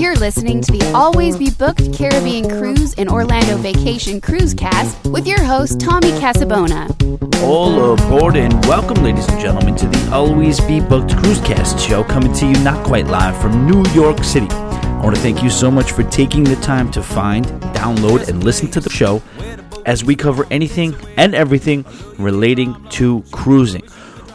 You're listening to the Always Be Booked Caribbean Cruise and Orlando Vacation Cruise Cast with your host, Tommy Casabona. All aboard and welcome, ladies and gentlemen, to the Always Be Booked Cruise Cast show coming to you not quite live from New York City. I want to thank you so much for taking the time to find, download, and listen to the show as we cover anything and everything relating to cruising.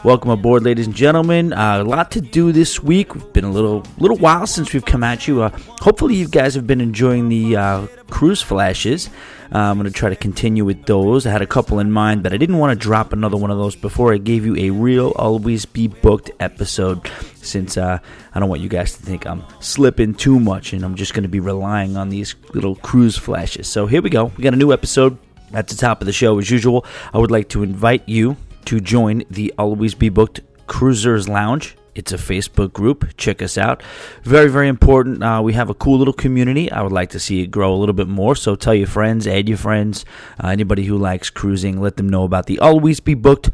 Welcome aboard, ladies and gentlemen. Uh, a lot to do this week. We've been a little little while since we've come at you. Uh, hopefully, you guys have been enjoying the uh, cruise flashes. Uh, I'm going to try to continue with those. I had a couple in mind, but I didn't want to drop another one of those before I gave you a real always be booked episode. Since uh, I don't want you guys to think I'm slipping too much, and I'm just going to be relying on these little cruise flashes. So here we go. We got a new episode at the top of the show as usual. I would like to invite you to join the Always Be Booked Cruisers Lounge. It's a Facebook group. Check us out. Very, very important. Uh, we have a cool little community. I would like to see it grow a little bit more. So tell your friends, add your friends, uh, anybody who likes cruising, let them know about the Always Be Booked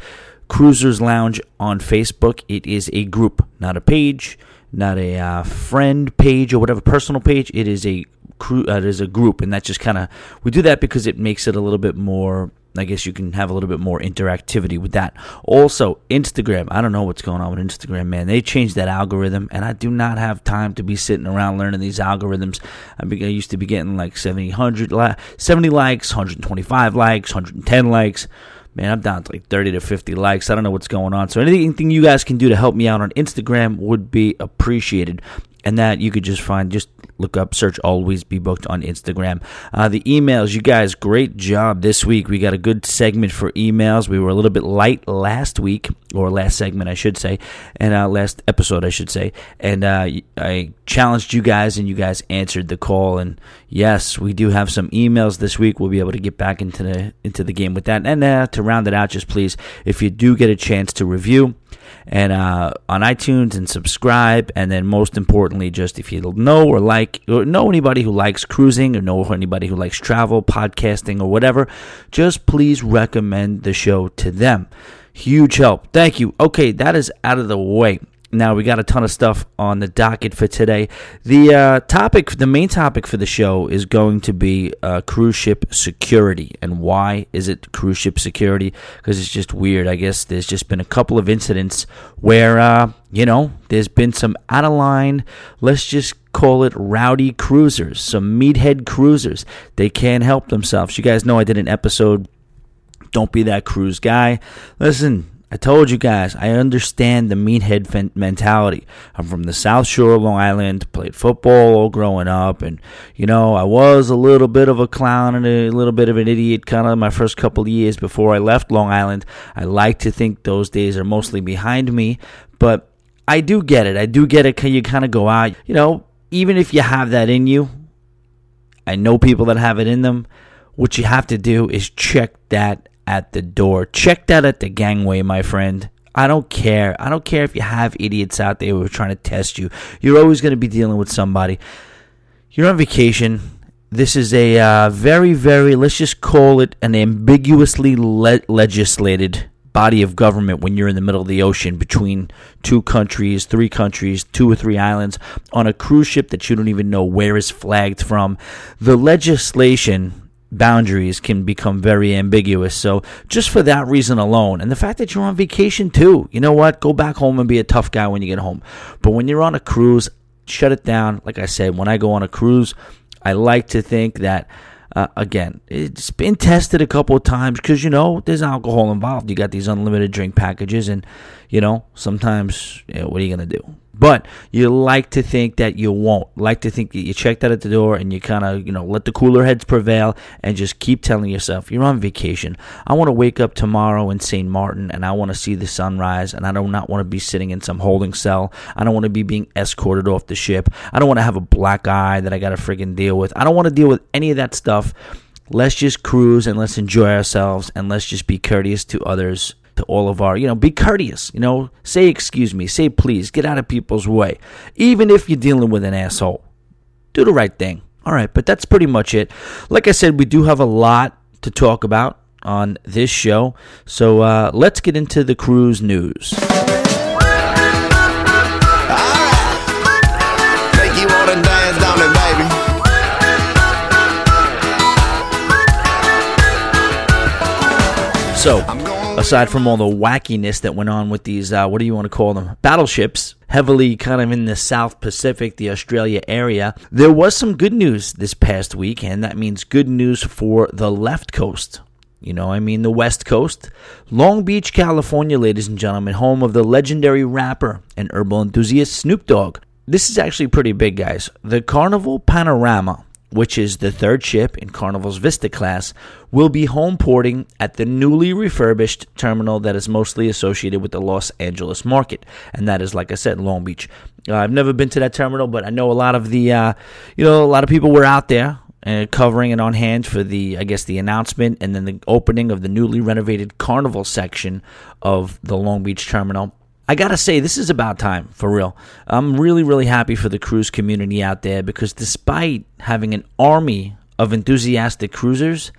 Cruisers Lounge on Facebook. It is a group, not a page, not a uh, friend page or whatever personal page. It is a crew. Uh, it is a group, and that just kind of we do that because it makes it a little bit more I guess you can have a little bit more interactivity with that. Also, Instagram. I don't know what's going on with Instagram, man. They changed that algorithm, and I do not have time to be sitting around learning these algorithms. I, I used to be getting like 70, 100, 70 likes, 125 likes, 110 likes. Man, I'm down to like 30 to 50 likes. I don't know what's going on. So anything you guys can do to help me out on Instagram would be appreciated and that you could just find just look up search always be booked on instagram. Uh, the emails you guys great job this week. We got a good segment for emails. We were a little bit light last week or last segment i should say and uh, last episode i should say. And uh, i challenged you guys and you guys answered the call. And yes we do have some emails this week. We'll be able to get back into the into the game with that. And uh, to round it out just please if you do get a chance to review and uh, on iTunes and subscribe. And then most importantly, just if you know or like or know anybody who likes cruising or know anybody who likes travel, podcasting, or whatever, just please recommend the show to them. Huge help. Thank you. Okay, that is out of the way. Now we got a ton of stuff on the docket for today. The uh, topic, the main topic for the show is going to be uh, cruise ship security. And why is it cruise ship security? Because it's just weird. I guess there's just been a couple of incidents where, uh, you know, there's been some out of line. Let's just call it rowdy cruisers, some meathead cruisers. They can't help themselves. You guys know I did an episode. Don't be that cruise guy. Listen, I told you guys, I understand the meathead mentality. I'm from the South Shore of Long Island, played football all growing up, and, you know, I was a little bit of a clown and a little bit of an idiot kind of my first couple years before I left Long Island. I like to think those days are mostly behind me, but I do get it. I do get it. Can you kind of go out, you know, even if you have that in you, I know people that have it in them. What you have to do is check that at the door. Check that at the gangway, my friend. I don't care. I don't care if you have idiots out there who are trying to test you. You're always going to be dealing with somebody. You're on vacation. This is a uh, very, very, let's just call it an ambiguously le- legislated body of government when you're in the middle of the ocean between two countries, three countries, two or three islands on a cruise ship that you don't even know where is flagged from. The legislation boundaries can become very ambiguous. So, just for that reason alone, and the fact that you're on vacation too, you know what? Go back home and be a tough guy when you get home. But when you're on a cruise, shut it down. Like I said, when I go on a cruise, I like to think that. Uh, again, it's been tested a couple of times because you know there's alcohol involved. You got these unlimited drink packages, and you know sometimes you know, what are you gonna do? But you like to think that you won't. Like to think that you check that at the door and you kind of, you know, let the cooler heads prevail and just keep telling yourself, you're on vacation. I want to wake up tomorrow in St. Martin and I want to see the sunrise and I do not want to be sitting in some holding cell. I don't want to be being escorted off the ship. I don't want to have a black eye that I got to friggin' deal with. I don't want to deal with any of that stuff. Let's just cruise and let's enjoy ourselves and let's just be courteous to others to all of our, you know, be courteous, you know, say excuse me, say please, get out of people's way. Even if you're dealing with an asshole, do the right thing. All right, but that's pretty much it. Like I said, we do have a lot to talk about on this show. So uh, let's get into the cruise news. So, aside from all the wackiness that went on with these, uh, what do you want to call them? Battleships, heavily kind of in the South Pacific, the Australia area, there was some good news this past week, and that means good news for the left coast. You know, I mean, the West Coast. Long Beach, California, ladies and gentlemen, home of the legendary rapper and herbal enthusiast Snoop Dogg. This is actually pretty big, guys. The Carnival Panorama which is the third ship in Carnival's Vista class, will be home porting at the newly refurbished terminal that is mostly associated with the Los Angeles market, and that is, like I said, Long Beach. Uh, I've never been to that terminal, but I know a lot of the, uh, you know, a lot of people were out there uh, covering and on hand for the, I guess, the announcement and then the opening of the newly renovated Carnival section of the Long Beach terminal. I gotta say, this is about time for real. I'm really, really happy for the cruise community out there because despite having an army of enthusiastic cruisers,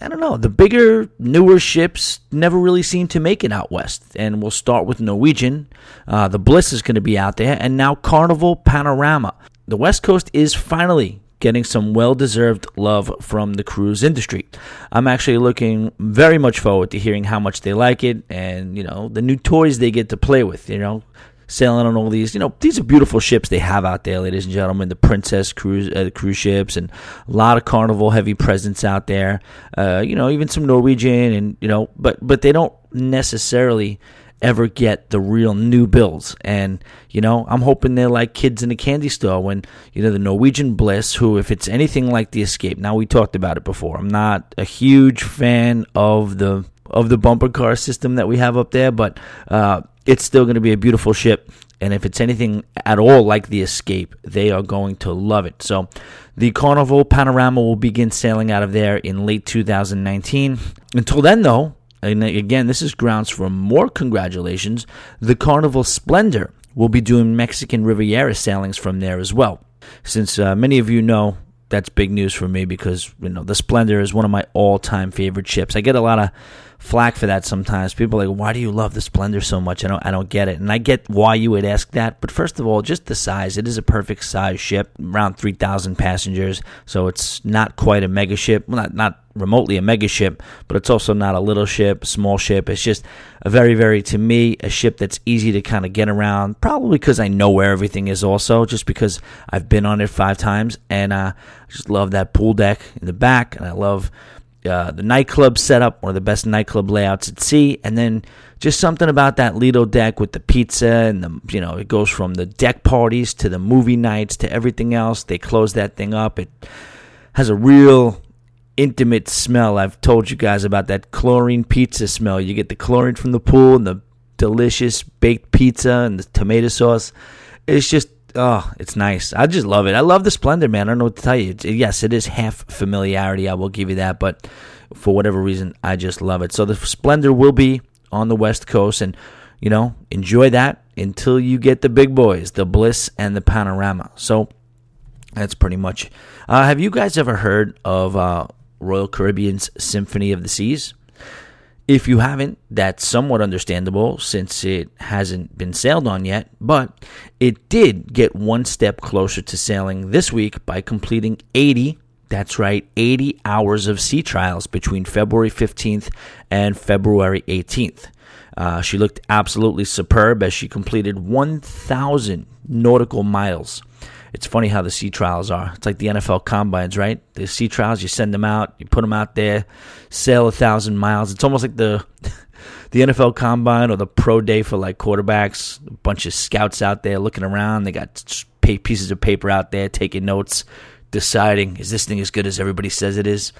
I don't know, the bigger, newer ships never really seem to make it out west. And we'll start with Norwegian. Uh, the Bliss is going to be out there, and now Carnival Panorama. The West Coast is finally getting some well deserved love from the cruise industry. I'm actually looking very much forward to hearing how much they like it and, you know, the new toys they get to play with, you know. Sailing on all these, you know, these are beautiful ships they have out there, ladies and gentlemen. The Princess cruise, uh, cruise ships, and a lot of Carnival heavy presence out there. Uh, you know, even some Norwegian, and you know, but but they don't necessarily ever get the real new bills. And, you know, I'm hoping they're like kids in a candy store when, you know, the Norwegian Bliss, who, if it's anything like the Escape, now we talked about it before. I'm not a huge fan of the of the bumper car system that we have up there, but uh, it's still going to be a beautiful ship. And if it's anything at all like the Escape, they are going to love it. So, the Carnival Panorama will begin sailing out of there in late 2019. Until then, though, and again, this is grounds for more congratulations. The Carnival Splendor will be doing Mexican Riviera sailings from there as well. Since uh, many of you know, that's big news for me because you know the Splendor is one of my all-time favorite ships. I get a lot of flack for that sometimes. People are like, "Why do you love the Splendor so much?" I don't, I don't get it, and I get why you would ask that. But first of all, just the size. It is a perfect size ship, around three thousand passengers, so it's not quite a mega ship. Well, not not remotely a mega ship, but it's also not a little ship, small ship. It's just a very, very, to me, a ship that's easy to kind of get around. Probably because I know where everything is, also, just because I've been on it five times. And uh, I just love that pool deck in the back. And I love uh, the nightclub setup, one of the best nightclub layouts at sea. And then just something about that Lido deck with the pizza and the, you know, it goes from the deck parties to the movie nights to everything else. They close that thing up. It has a real intimate smell. I've told you guys about that chlorine pizza smell. You get the chlorine from the pool and the delicious baked pizza and the tomato sauce. It's just oh, it's nice. I just love it. I love the Splendor, man. I don't know what to tell you. It's, yes, it is half familiarity. I will give you that, but for whatever reason, I just love it. So the Splendor will be on the West Coast, and you know, enjoy that until you get the big boys, the Bliss and the Panorama. So that's pretty much. Uh, have you guys ever heard of uh, Royal Caribbean's Symphony of the Seas. If you haven't, that's somewhat understandable since it hasn't been sailed on yet, but it did get one step closer to sailing this week by completing 80, that's right, 80 hours of sea trials between February 15th and February 18th. Uh, she looked absolutely superb as she completed 1,000 nautical miles it's funny how the sea trials are. It's like the NFL combines, right? The sea trials, you send them out, you put them out there, sail a thousand miles. It's almost like the the NFL combine or the pro day for like quarterbacks. A bunch of scouts out there looking around. They got pieces of paper out there taking notes, deciding is this thing as good as everybody says it is.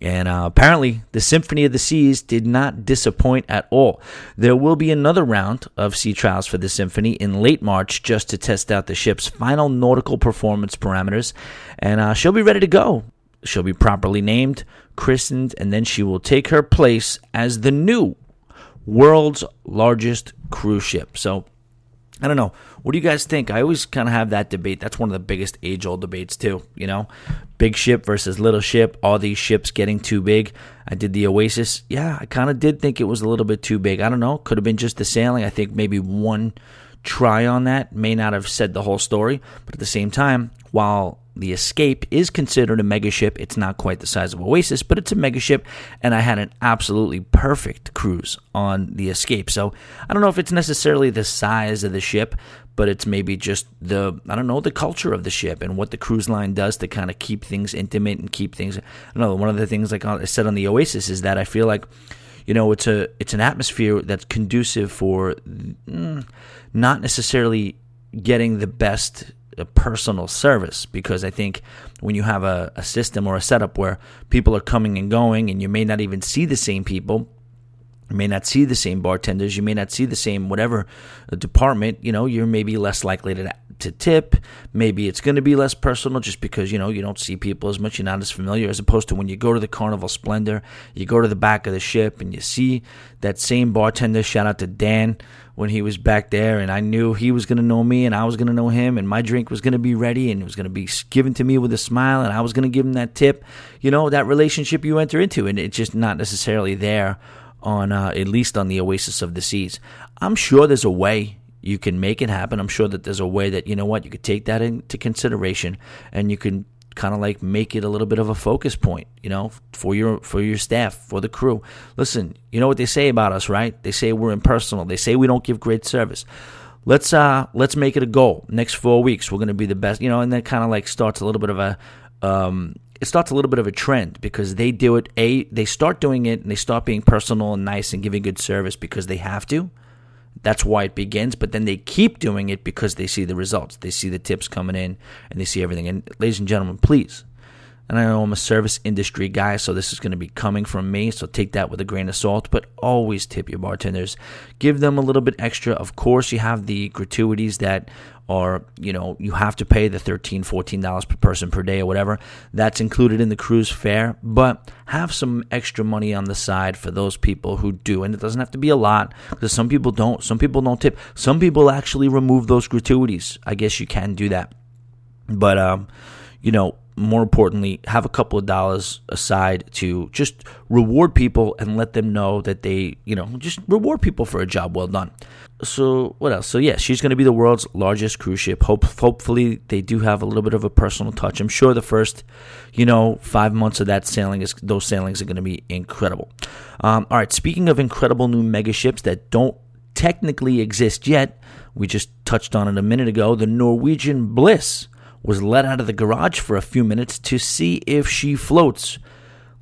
And uh, apparently, the Symphony of the Seas did not disappoint at all. There will be another round of sea trials for the Symphony in late March just to test out the ship's final nautical performance parameters. And uh, she'll be ready to go. She'll be properly named, christened, and then she will take her place as the new world's largest cruise ship. So I don't know. What do you guys think? I always kind of have that debate. That's one of the biggest age old debates, too. You know, big ship versus little ship. All these ships getting too big. I did the Oasis. Yeah, I kind of did think it was a little bit too big. I don't know. Could have been just the sailing. I think maybe one try on that may not have said the whole story. But at the same time, while the Escape is considered a megaship. It's not quite the size of Oasis, but it's a megaship, and I had an absolutely perfect cruise on the Escape. So I don't know if it's necessarily the size of the ship, but it's maybe just the I don't know the culture of the ship and what the cruise line does to kind of keep things intimate and keep things. I know. One of the things like I said on the Oasis is that I feel like you know it's a it's an atmosphere that's conducive for mm, not necessarily getting the best uh, personal service because I think when you have a, a system or a setup where people are coming and going and you may not even see the same people you may not see the same bartenders. You may not see the same whatever department. You know, you're maybe less likely to to tip. Maybe it's going to be less personal just because you know you don't see people as much. You're not as familiar as opposed to when you go to the Carnival Splendor. You go to the back of the ship and you see that same bartender. Shout out to Dan when he was back there, and I knew he was going to know me and I was going to know him, and my drink was going to be ready and it was going to be given to me with a smile, and I was going to give him that tip. You know that relationship you enter into, and it's just not necessarily there on uh, at least on the Oasis of the Seas. I'm sure there's a way you can make it happen. I'm sure that there's a way that you know what you could take that into consideration and you can kind of like make it a little bit of a focus point, you know, for your for your staff, for the crew. Listen, you know what they say about us, right? They say we're impersonal. They say we don't give great service. Let's uh let's make it a goal. Next 4 weeks we're going to be the best, you know, and that kind of like starts a little bit of a um it starts a little bit of a trend because they do it a they start doing it and they start being personal and nice and giving good service because they have to that's why it begins but then they keep doing it because they see the results they see the tips coming in and they see everything and ladies and gentlemen please and I know I'm a service industry guy, so this is going to be coming from me, so take that with a grain of salt, but always tip your bartenders. Give them a little bit extra. Of course, you have the gratuities that are, you know, you have to pay the $13, $14 per person per day or whatever. That's included in the cruise fare, but have some extra money on the side for those people who do. And it doesn't have to be a lot because some people don't. Some people don't tip. Some people actually remove those gratuities. I guess you can do that. But, um, you know, more importantly, have a couple of dollars aside to just reward people and let them know that they, you know, just reward people for a job well done. So what else? So yeah, she's going to be the world's largest cruise ship. Hope, hopefully, they do have a little bit of a personal touch. I'm sure the first, you know, five months of that sailing is those sailings are going to be incredible. Um, all right, speaking of incredible new mega ships that don't technically exist yet, we just touched on it a minute ago. The Norwegian Bliss was let out of the garage for a few minutes to see if she floats.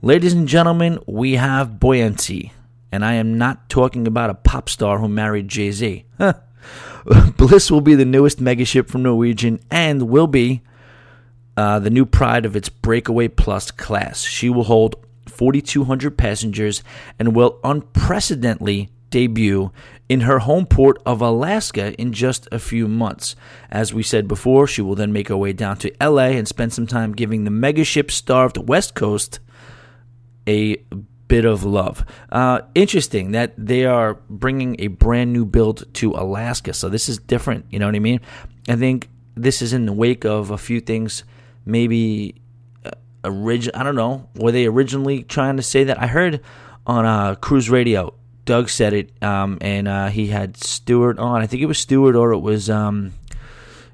Ladies and gentlemen, we have buoyancy. And I am not talking about a pop star who married Jay Z. Bliss will be the newest megaship from Norwegian and will be uh, the new pride of its Breakaway Plus class. She will hold 4,200 passengers and will unprecedentedly debut in her home port of Alaska in just a few months. As we said before, she will then make her way down to LA and spend some time giving the megaship starved West Coast a bit of love. Uh, interesting that they are bringing a brand new build to Alaska. So this is different. You know what I mean? I think this is in the wake of a few things. Maybe uh. I don't know. Were they originally trying to say that? I heard on uh, cruise radio Doug said it, um, and uh, he had Stewart on. I think it was Stewart or it was. Um,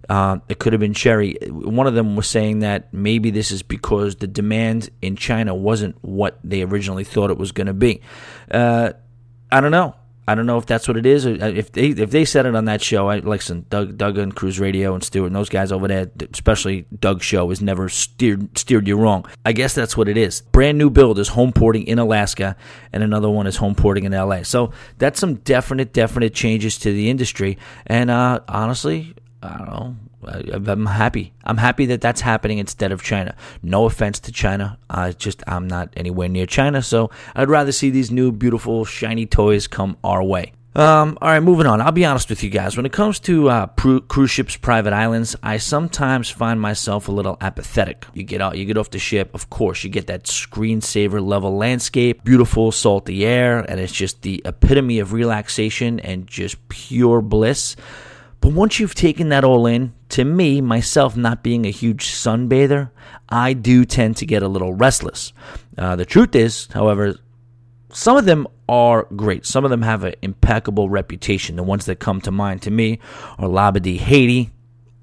uh, it could have been Sherry. One of them was saying that maybe this is because the demand in China wasn't what they originally thought it was going to be. Uh, I don't know. I don't know if that's what it is. Uh, if they if they said it on that show, I listen. Doug Doug and Cruise Radio and Stewart and those guys over there, especially Doug's show, has never steered steered you wrong. I guess that's what it is. Brand new build is home porting in Alaska, and another one is home porting in LA. So that's some definite definite changes to the industry. And uh, honestly, I don't know. I'm happy. I'm happy that that's happening instead of China. No offense to China. I just I'm not anywhere near China, so I'd rather see these new beautiful shiny toys come our way. Um, all right, moving on. I'll be honest with you guys. When it comes to uh, cruise ships, private islands, I sometimes find myself a little apathetic. You get out, you get off the ship. Of course, you get that screensaver level landscape, beautiful salty air, and it's just the epitome of relaxation and just pure bliss. But once you've taken that all in, to me, myself not being a huge sunbather, I do tend to get a little restless. Uh, the truth is, however, some of them are great. Some of them have an impeccable reputation. The ones that come to mind to me are Labadee Haiti,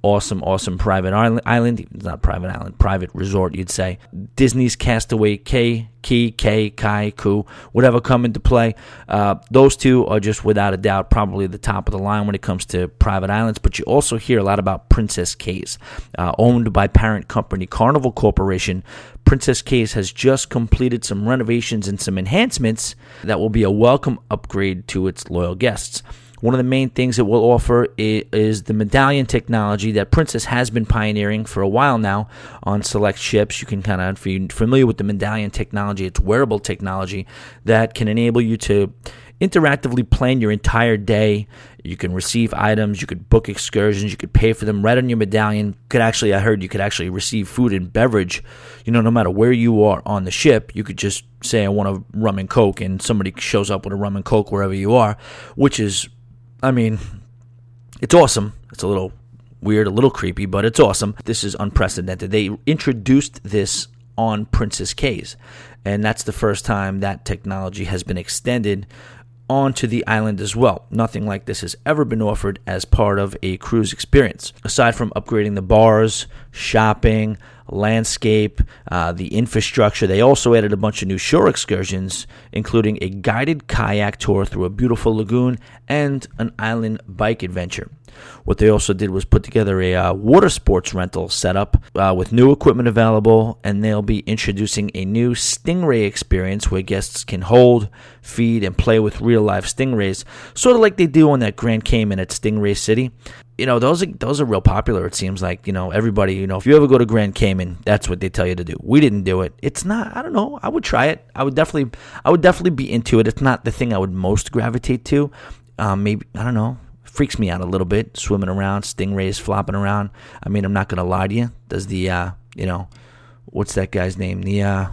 awesome, awesome private island. It's not private island, private resort, you'd say. Disney's Castaway K, Key, K, Kai, Ku, whatever come into play. Uh, those two are just without a doubt probably the top of the line when it comes to private islands. But you also hear a lot about Princess Cays, uh, owned by parent company Carnival Corporation. Princess Cays has just completed some renovations and some enhancements that will be a welcome upgrade to its loyal guests. One of the main things it will offer is the medallion technology that Princess has been pioneering for a while now on select ships. You can kind of, if you're familiar with the medallion technology, it's wearable technology that can enable you to interactively plan your entire day. You can receive items, you could book excursions, you could pay for them right on your medallion. You could actually, I heard you could actually receive food and beverage. You know, no matter where you are on the ship, you could just say, I want a rum and coke, and somebody shows up with a rum and coke wherever you are, which is I mean, it's awesome. It's a little weird, a little creepy, but it's awesome. This is unprecedented. They introduced this on Princess Cays, and that's the first time that technology has been extended onto the island as well. Nothing like this has ever been offered as part of a cruise experience. Aside from upgrading the bars, shopping, landscape, uh, the infrastructure, they also added a bunch of new shore excursions, including a guided kayak tour through a beautiful lagoon and an island bike adventure. What they also did was put together a uh, water sports rental setup uh, with new equipment available, and they'll be introducing a new stingray experience where guests can hold, feed, and play with real life stingrays, sort of like they do on that Grand Cayman at Stingray City. You know, those are, those are real popular. It seems like you know everybody. You know, if you ever go to Grand Cayman, that's what they tell you to do. We didn't do it. It's not. I don't know. I would try it. I would definitely. I would definitely be into it. It's not the thing I would most gravitate to. Um, maybe I don't know freaks me out a little bit. Swimming around, stingrays flopping around. I mean, I'm not gonna lie to you. Does the uh, you know, what's that guy's name? The uh,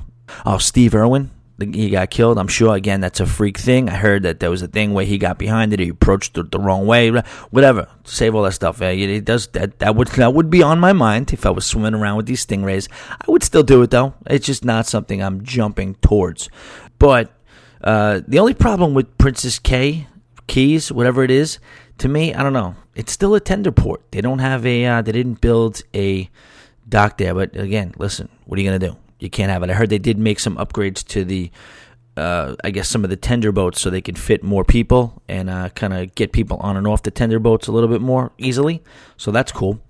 oh, Steve Irwin. He got killed. I'm sure. Again, that's a freak thing. I heard that there was a thing where he got behind it. He approached it the wrong way. Whatever. Save all that stuff. It does that. That would that would be on my mind if I was swimming around with these stingrays. I would still do it though. It's just not something I'm jumping towards. But uh, the only problem with Princess K Keys, whatever it is, to me, I don't know. It's still a tender port. They don't have a. Uh, they didn't build a dock there. But again, listen. What are you gonna do? You can't have it. I heard they did make some upgrades to the. Uh, I guess some of the tender boats so they could fit more people and uh, kind of get people on and off the tender boats a little bit more easily. So that's cool.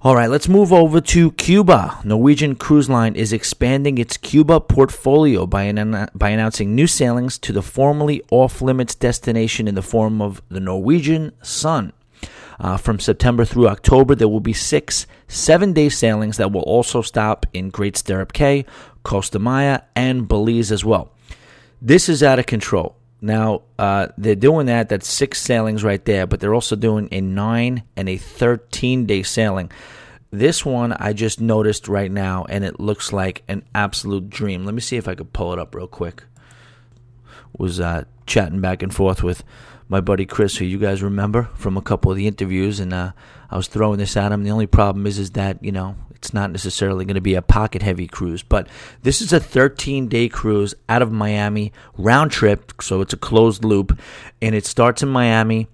All right, let's move over to Cuba. Norwegian Cruise Line is expanding its Cuba portfolio by, an, by announcing new sailings to the formerly off limits destination in the form of the Norwegian Sun. Uh, from September through October, there will be six seven day sailings that will also stop in Great Stirrup Cay, Costa Maya, and Belize as well. This is out of control. Now, uh, they're doing that. That's six sailings right there, but they're also doing a nine and a 13 day sailing. This one I just noticed right now, and it looks like an absolute dream. Let me see if I could pull it up real quick. Was uh, chatting back and forth with my buddy Chris, who you guys remember from a couple of the interviews, and uh, I was throwing this at him. The only problem is, is that you know it's not necessarily going to be a pocket heavy cruise, but this is a 13 day cruise out of Miami, round trip, so it's a closed loop, and it starts in Miami.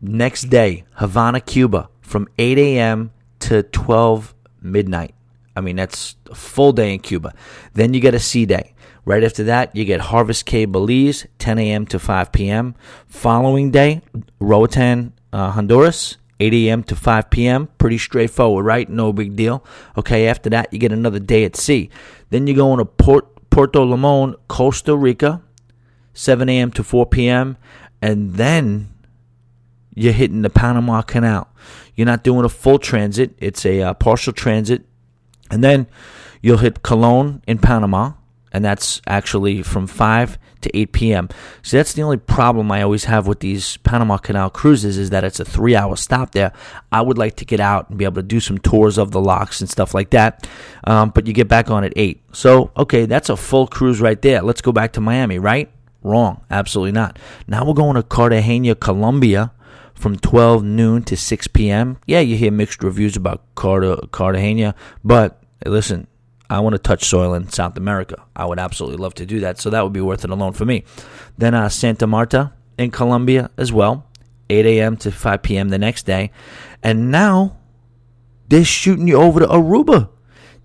Next day, Havana, Cuba, from 8 a.m. to 12 midnight. I mean, that's a full day in Cuba. Then you get a sea day. Right after that, you get Harvest Cay, Belize, 10 a.m. to 5 p.m. Following day, Roatan, uh, Honduras, 8 a.m. to 5 p.m. Pretty straightforward, right? No big deal. Okay, after that, you get another day at sea. Then you go into Port, Puerto Limon, Costa Rica, 7 a.m. to 4 p.m. And then you're hitting the Panama Canal. You're not doing a full transit, it's a uh, partial transit. And then you'll hit Colon in Panama, and that's actually from 5 to 8 p.m. So that's the only problem I always have with these Panama Canal cruises is that it's a three hour stop there. I would like to get out and be able to do some tours of the locks and stuff like that, um, but you get back on at 8. So, okay, that's a full cruise right there. Let's go back to Miami, right? Wrong. Absolutely not. Now we're going to Cartagena, Colombia from 12 noon to 6 p.m. Yeah, you hear mixed reviews about Cartagena, but listen, I want to touch soil in South America. I would absolutely love to do that. So that would be worth it alone for me. Then uh, Santa Marta in Colombia as well, 8 a.m. to 5 p.m. the next day. And now they're shooting you over to Aruba.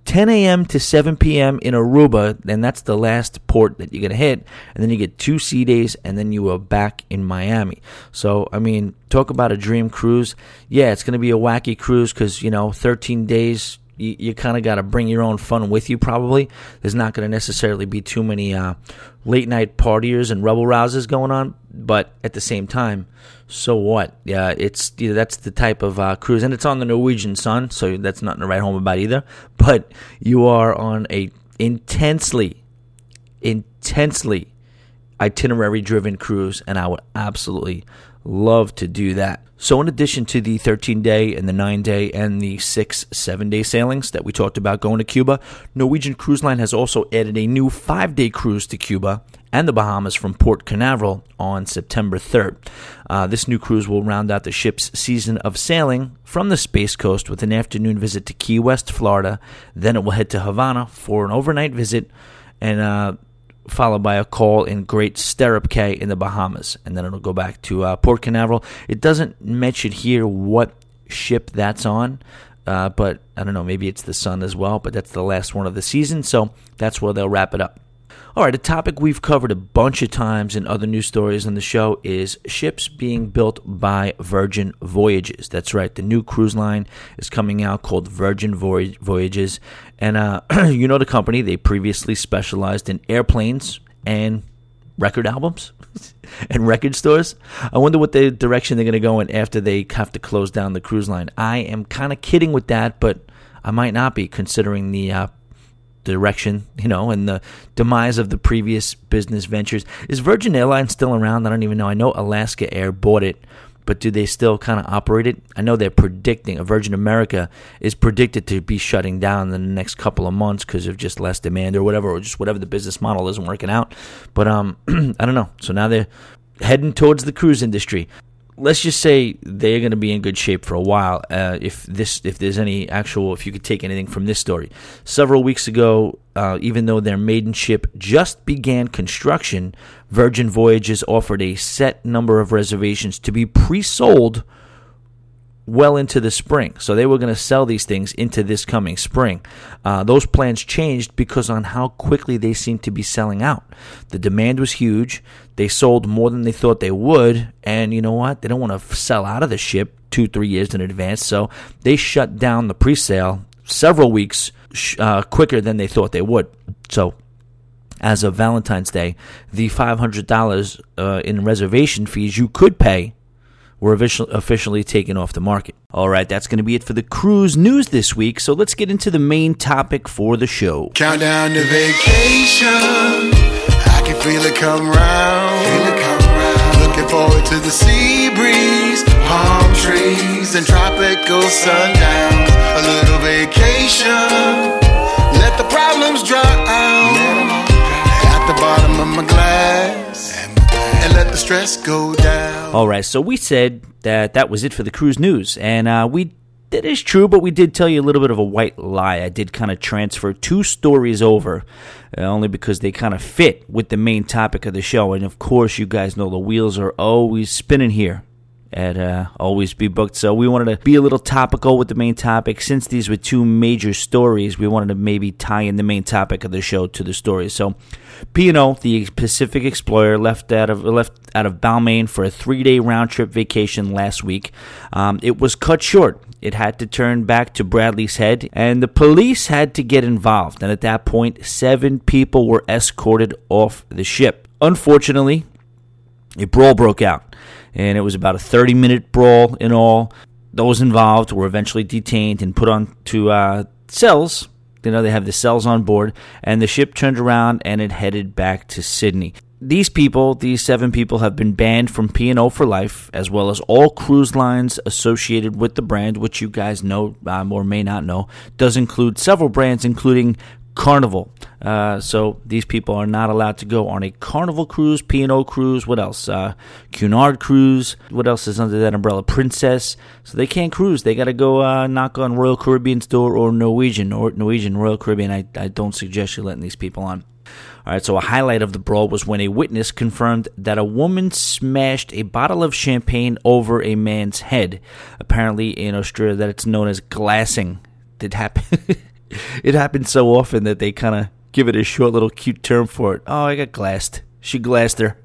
10 a.m. to 7 p.m. in Aruba, and that's the last port that you're going to hit. And then you get two sea days, and then you are back in Miami. So, I mean, talk about a dream cruise. Yeah, it's going to be a wacky cruise because, you know, 13 days, you, you kind of got to bring your own fun with you, probably. There's not going to necessarily be too many uh, late night partiers and rebel rousers going on, but at the same time, so what? Yeah, it's you know, that's the type of uh, cruise, and it's on the Norwegian Sun, so that's nothing to write home about either. But you are on a intensely, intensely itinerary-driven cruise, and I would absolutely love to do that. So, in addition to the 13 day and the 9 day and the 6 7 day sailings that we talked about going to Cuba, Norwegian Cruise Line has also added a new 5 day cruise to Cuba and the Bahamas from Port Canaveral on September 3rd. Uh, this new cruise will round out the ship's season of sailing from the Space Coast with an afternoon visit to Key West, Florida. Then it will head to Havana for an overnight visit and uh, followed by a call in Great Stirrup Cay in the Bahamas, and then it'll go back to uh, Port Canaveral. It doesn't mention here what ship that's on, uh, but I don't know, maybe it's the Sun as well, but that's the last one of the season, so that's where they'll wrap it up. All right, a topic we've covered a bunch of times in other news stories on the show is ships being built by Virgin Voyages. That's right, the new cruise line is coming out called Virgin Voyages. And uh, you know the company, they previously specialized in airplanes and record albums and record stores. I wonder what the direction they're going to go in after they have to close down the cruise line. I am kind of kidding with that, but I might not be considering the uh, direction, you know, and the demise of the previous business ventures. Is Virgin Airlines still around? I don't even know. I know Alaska Air bought it, but do they still kind of operate it? I know they're predicting, a Virgin America is predicted to be shutting down in the next couple of months because of just less demand or whatever, or just whatever the business model isn't working out. But um, I don't know. So now they're heading towards the cruise industry let's just say they're going to be in good shape for a while. Uh, if this, if there's any actual, if you could take anything from this story, several weeks ago, uh, even though their maiden ship just began construction, Virgin Voyages offered a set number of reservations to be pre-sold well into the spring. So they were going to sell these things into this coming spring. Uh, those plans changed because on how quickly they seemed to be selling out. The demand was huge. They sold more than they thought they would. And you know what? They don't want to sell out of the ship two, three years in advance. So they shut down the pre sale several weeks uh, quicker than they thought they would. So as of Valentine's Day, the $500 uh, in reservation fees you could pay were officially taken off the market. All right, that's going to be it for the cruise news this week. So let's get into the main topic for the show. Countdown to vacation. I can feel it come round. Feel it come round. Looking forward to the sea breeze, palm trees, and tropical sundowns. A little vacation. Let the problems dry out. At the bottom of my glass and let the stress go down. All right, so we said that that was it for the cruise news, and uh, we that is true, but we did tell you a little bit of a white lie. I did kind of transfer two stories over, uh, only because they kind of fit with the main topic of the show. And of course, you guys know the wheels are always spinning here at uh, Always Be Booked. So we wanted to be a little topical with the main topic. Since these were two major stories, we wanted to maybe tie in the main topic of the show to the story. So P&O, the Pacific Explorer, left out of left out of Balmain for a three-day round trip vacation last week. Um, it was cut short. It had to turn back to Bradley's Head, and the police had to get involved. And at that point, seven people were escorted off the ship. Unfortunately, a brawl broke out and it was about a 30 minute brawl in all. Those involved were eventually detained and put onto uh, cells. You know, they have the cells on board, and the ship turned around and it headed back to Sydney. These people, these seven people, have been banned from P&O for life, as well as all cruise lines associated with the brand, which you guys know um, or may not know, does include several brands, including Carnival. Uh, so these people are not allowed to go on a Carnival cruise, P&O cruise. What else? Uh, Cunard cruise. What else is under that umbrella? Princess. So they can't cruise. They got to go uh, knock on Royal Caribbean's door or Norwegian or Norwegian Royal Caribbean. I, I don't suggest you letting these people on. All right, so a highlight of the brawl was when a witness confirmed that a woman smashed a bottle of champagne over a man's head. Apparently, in Australia, that it's known as glassing. Did happened. it happens so often that they kind of give it a short little cute term for it. Oh, I got glassed. She glassed her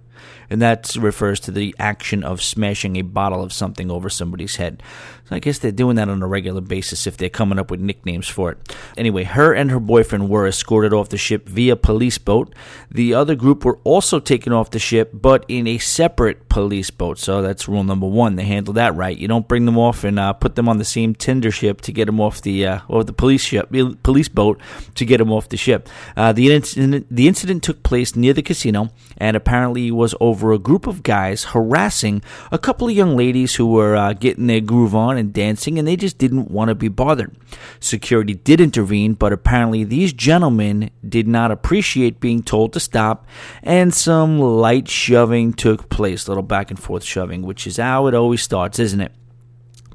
and that refers to the action of smashing a bottle of something over somebody's head. So I guess they're doing that on a regular basis if they're coming up with nicknames for it. Anyway, her and her boyfriend were escorted off the ship via police boat. The other group were also taken off the ship, but in a separate police boat. So that's rule number one. They handle that right. You don't bring them off and uh, put them on the same tender ship to get them off the uh, or the police ship, police boat to get them off the ship. Uh, the incident the incident took place near the casino and apparently was over a group of guys harassing a couple of young ladies who were uh, getting their groove on and dancing, and they just didn't want to be bothered. Security did intervene, but apparently these gentlemen did not appreciate being told to stop, and some light shoving took place, a little back and forth shoving, which is how it always starts, isn't it?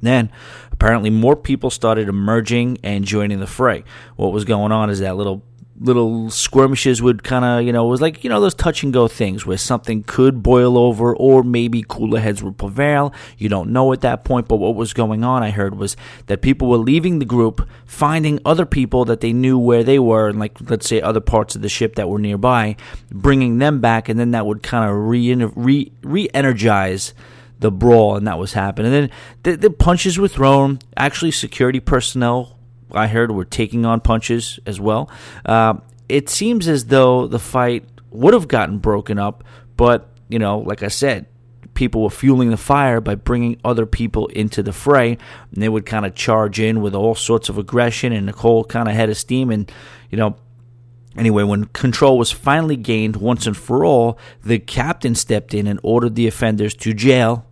Then, apparently, more people started emerging and joining the fray. What was going on is that little little skirmishes would kind of, you know, it was like, you know, those touch and go things where something could boil over or maybe cooler heads would prevail. You don't know at that point, but what was going on, I heard, was that people were leaving the group, finding other people that they knew where they were, and like, let's say, other parts of the ship that were nearby, bringing them back, and then that would kind of re re energize the brawl, and that was happening. And then the, the punches were thrown. Actually, security personnel I heard were taking on punches as well. Uh, it seems as though the fight would have gotten broken up, but you know, like I said, people were fueling the fire by bringing other people into the fray, and they would kind of charge in with all sorts of aggression and Nicole kind of head of steam, and you know. Anyway, when control was finally gained once and for all, the captain stepped in and ordered the offenders to jail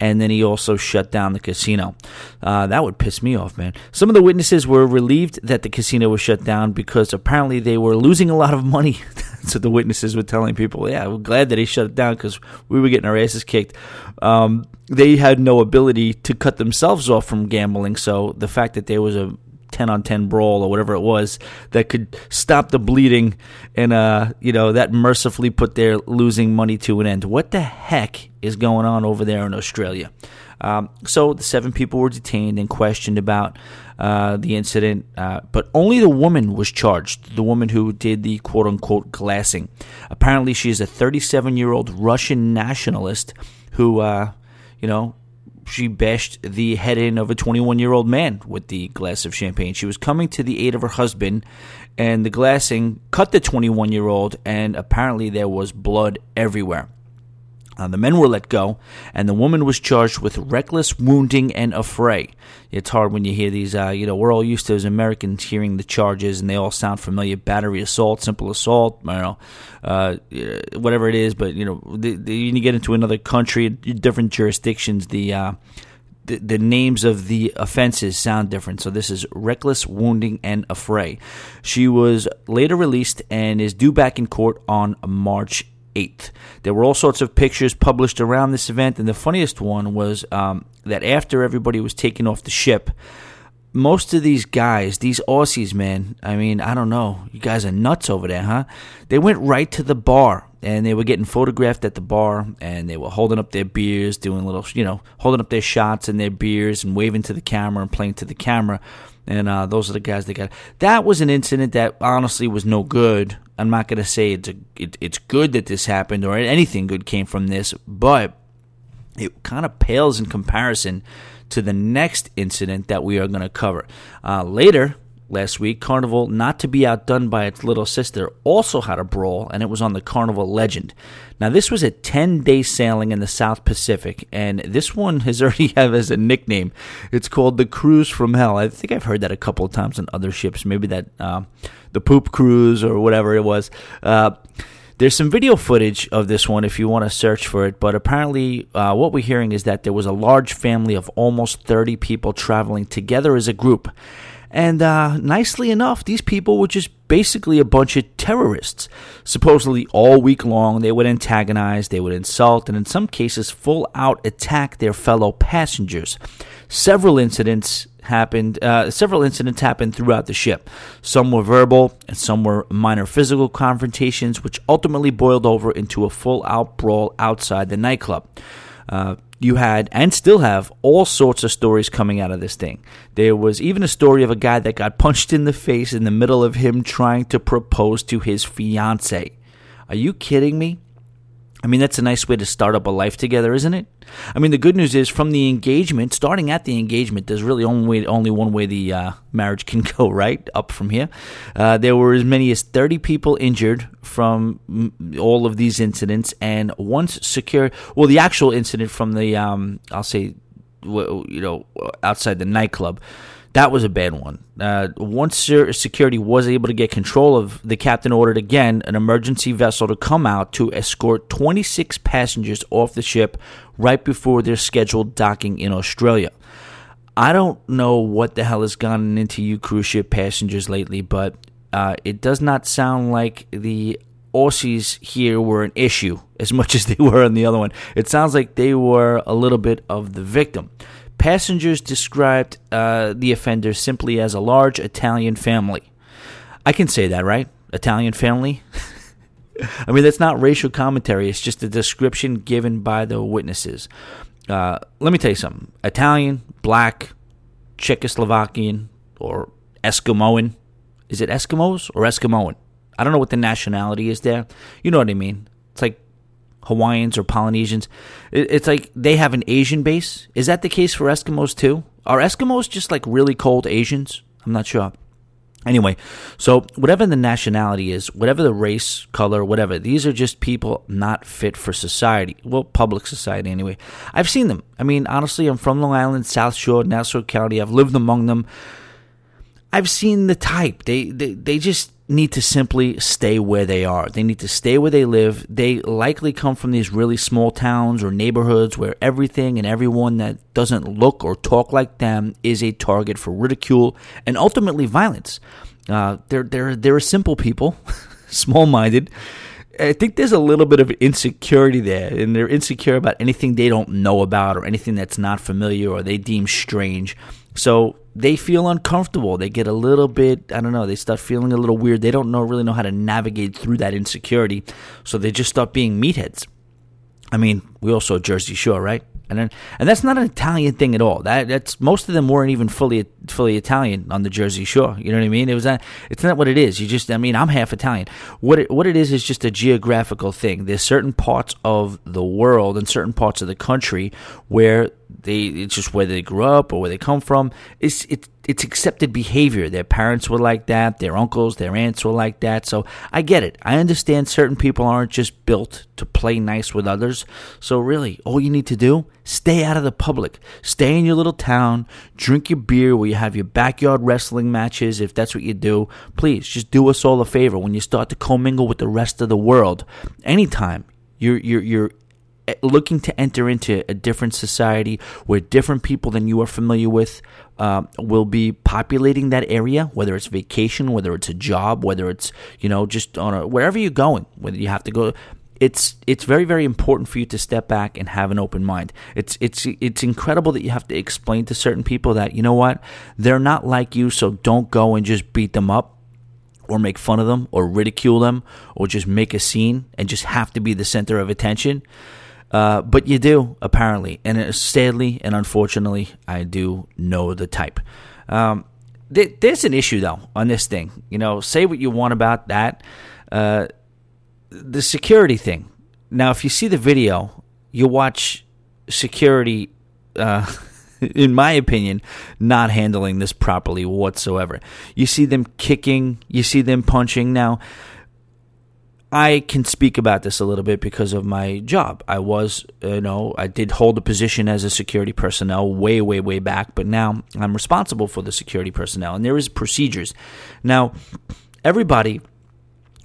and then he also shut down the casino. Uh, that would piss me off, man. Some of the witnesses were relieved that the casino was shut down because apparently they were losing a lot of money. so the witnesses were telling people, "Yeah, we're glad that he shut it down because we were getting our asses kicked." Um, they had no ability to cut themselves off from gambling, so the fact that there was a 10 on 10 brawl or whatever it was that could stop the bleeding and uh you know that mercifully put their losing money to an end what the heck is going on over there in australia um, so the seven people were detained and questioned about uh, the incident, uh, but only the woman was charged, the woman who did the quote unquote glassing. Apparently, she is a 37 year old Russian nationalist who, uh, you know, she bashed the head in of a 21 year old man with the glass of champagne. She was coming to the aid of her husband, and the glassing cut the 21 year old, and apparently there was blood everywhere. Uh, the men were let go, and the woman was charged with reckless wounding and affray. It's hard when you hear these, uh, you know, we're all used to as Americans hearing the charges, and they all sound familiar battery assault, simple assault, you know, uh, whatever it is. But, you know, the, the, when you get into another country, different jurisdictions, the, uh, the, the names of the offenses sound different. So this is reckless wounding and affray. She was later released and is due back in court on March 8th. There were all sorts of pictures published around this event, and the funniest one was um, that after everybody was taken off the ship, most of these guys, these Aussies, man, I mean, I don't know. You guys are nuts over there, huh? They went right to the bar and they were getting photographed at the bar and they were holding up their beers, doing little, you know, holding up their shots and their beers and waving to the camera and playing to the camera. And uh, those are the guys that got. That was an incident that honestly was no good. I'm not going to say it's a, it, it's good that this happened or anything good came from this, but it kind of pales in comparison to the next incident that we are going to cover. Uh, later, last week, Carnival, not to be outdone by its little sister, also had a brawl, and it was on the Carnival Legend. Now, this was a 10 day sailing in the South Pacific, and this one has already have as a nickname. It's called the Cruise from Hell. I think I've heard that a couple of times on other ships, maybe that uh, the Poop Cruise or whatever it was. Uh, there's some video footage of this one if you want to search for it, but apparently, uh, what we're hearing is that there was a large family of almost 30 people traveling together as a group. And uh, nicely enough, these people were just basically a bunch of terrorists. Supposedly, all week long, they would antagonize, they would insult, and in some cases, full out attack their fellow passengers. Several incidents happened. Uh, several incidents happened throughout the ship. Some were verbal, and some were minor physical confrontations, which ultimately boiled over into a full-out brawl outside the nightclub. Uh, you had and still have all sorts of stories coming out of this thing. There was even a story of a guy that got punched in the face in the middle of him trying to propose to his fiance. Are you kidding me? I mean, that's a nice way to start up a life together, isn't it? I mean, the good news is from the engagement, starting at the engagement, there's really only way, only one way the uh, marriage can go, right? Up from here. Uh, there were as many as 30 people injured from all of these incidents, and once secure, well, the actual incident from the, um, I'll say, you know, outside the nightclub that was a bad one. Uh, once security was able to get control of, the captain ordered again an emergency vessel to come out to escort 26 passengers off the ship right before their scheduled docking in Australia. I don't know what the hell has gone into you cruise ship passengers lately, but uh, it does not sound like the Aussies here were an issue as much as they were on the other one. It sounds like they were a little bit of the victim. Passengers described uh, the offender simply as a large Italian family. I can say that, right? Italian family? I mean, that's not racial commentary, it's just a description given by the witnesses. Uh, let me tell you something Italian, black, Czechoslovakian, or Eskimoan. Is it Eskimos or Eskimoan? I don't know what the nationality is there. You know what I mean? It's like Hawaiians or Polynesians. It's like they have an Asian base. Is that the case for Eskimos too? Are Eskimos just like really cold Asians? I'm not sure. Anyway, so whatever the nationality is, whatever the race, color, whatever, these are just people not fit for society. Well, public society anyway. I've seen them. I mean, honestly, I'm from Long Island, South Shore, Nassau County. I've lived among them. I've seen the type. They they, they just need to simply stay where they are. They need to stay where they live. They likely come from these really small towns or neighborhoods where everything and everyone that doesn't look or talk like them is a target for ridicule and ultimately violence. Uh, they're they're they're simple people, small-minded. I think there's a little bit of insecurity there, and they're insecure about anything they don't know about or anything that's not familiar or they deem strange. So they feel uncomfortable. They get a little bit, I don't know, they start feeling a little weird. They don't know really know how to navigate through that insecurity. So they just start being meatheads. I mean, we all saw Jersey Shore, right? And and that's not an Italian thing at all. That that's most of them weren't even fully fully Italian on the Jersey Shore. You know what I mean? It was not, it's not what it is. You just I mean I'm half Italian. What it, what it is is just a geographical thing. There's certain parts of the world and certain parts of the country where they it's just where they grew up or where they come from. It's it's it's accepted behavior. Their parents were like that. Their uncles, their aunts were like that. So I get it. I understand certain people aren't just built to play nice with others. So really, all you need to do stay out of the public. Stay in your little town. Drink your beer where you have your backyard wrestling matches. If that's what you do, please just do us all a favor. When you start to commingle with the rest of the world, anytime you're you're you're looking to enter into a different society where different people than you are familiar with uh, will be populating that area, whether it's vacation, whether it's a job, whether it's you know just on a wherever you're going, whether you have to go. It's it's very very important for you to step back and have an open mind. It's it's it's incredible that you have to explain to certain people that you know what they're not like you, so don't go and just beat them up or make fun of them or ridicule them or just make a scene and just have to be the center of attention. Uh, but you do, apparently. And sadly and unfortunately, I do know the type. Um, th- there's an issue, though, on this thing. You know, say what you want about that. Uh, the security thing. Now, if you see the video, you watch security, uh, in my opinion, not handling this properly whatsoever. You see them kicking, you see them punching. Now, I can speak about this a little bit because of my job. I was, uh, you know, I did hold a position as a security personnel way, way, way back, but now I'm responsible for the security personnel, and there is procedures. Now, everybody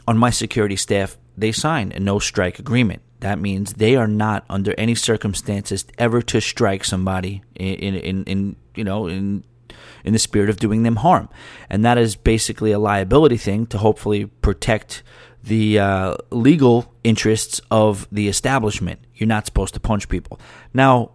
on my security staff they sign a no strike agreement. That means they are not under any circumstances ever to strike somebody in in, in you know in in the spirit of doing them harm, and that is basically a liability thing to hopefully protect the uh, legal interests of the establishment. You're not supposed to punch people. Now,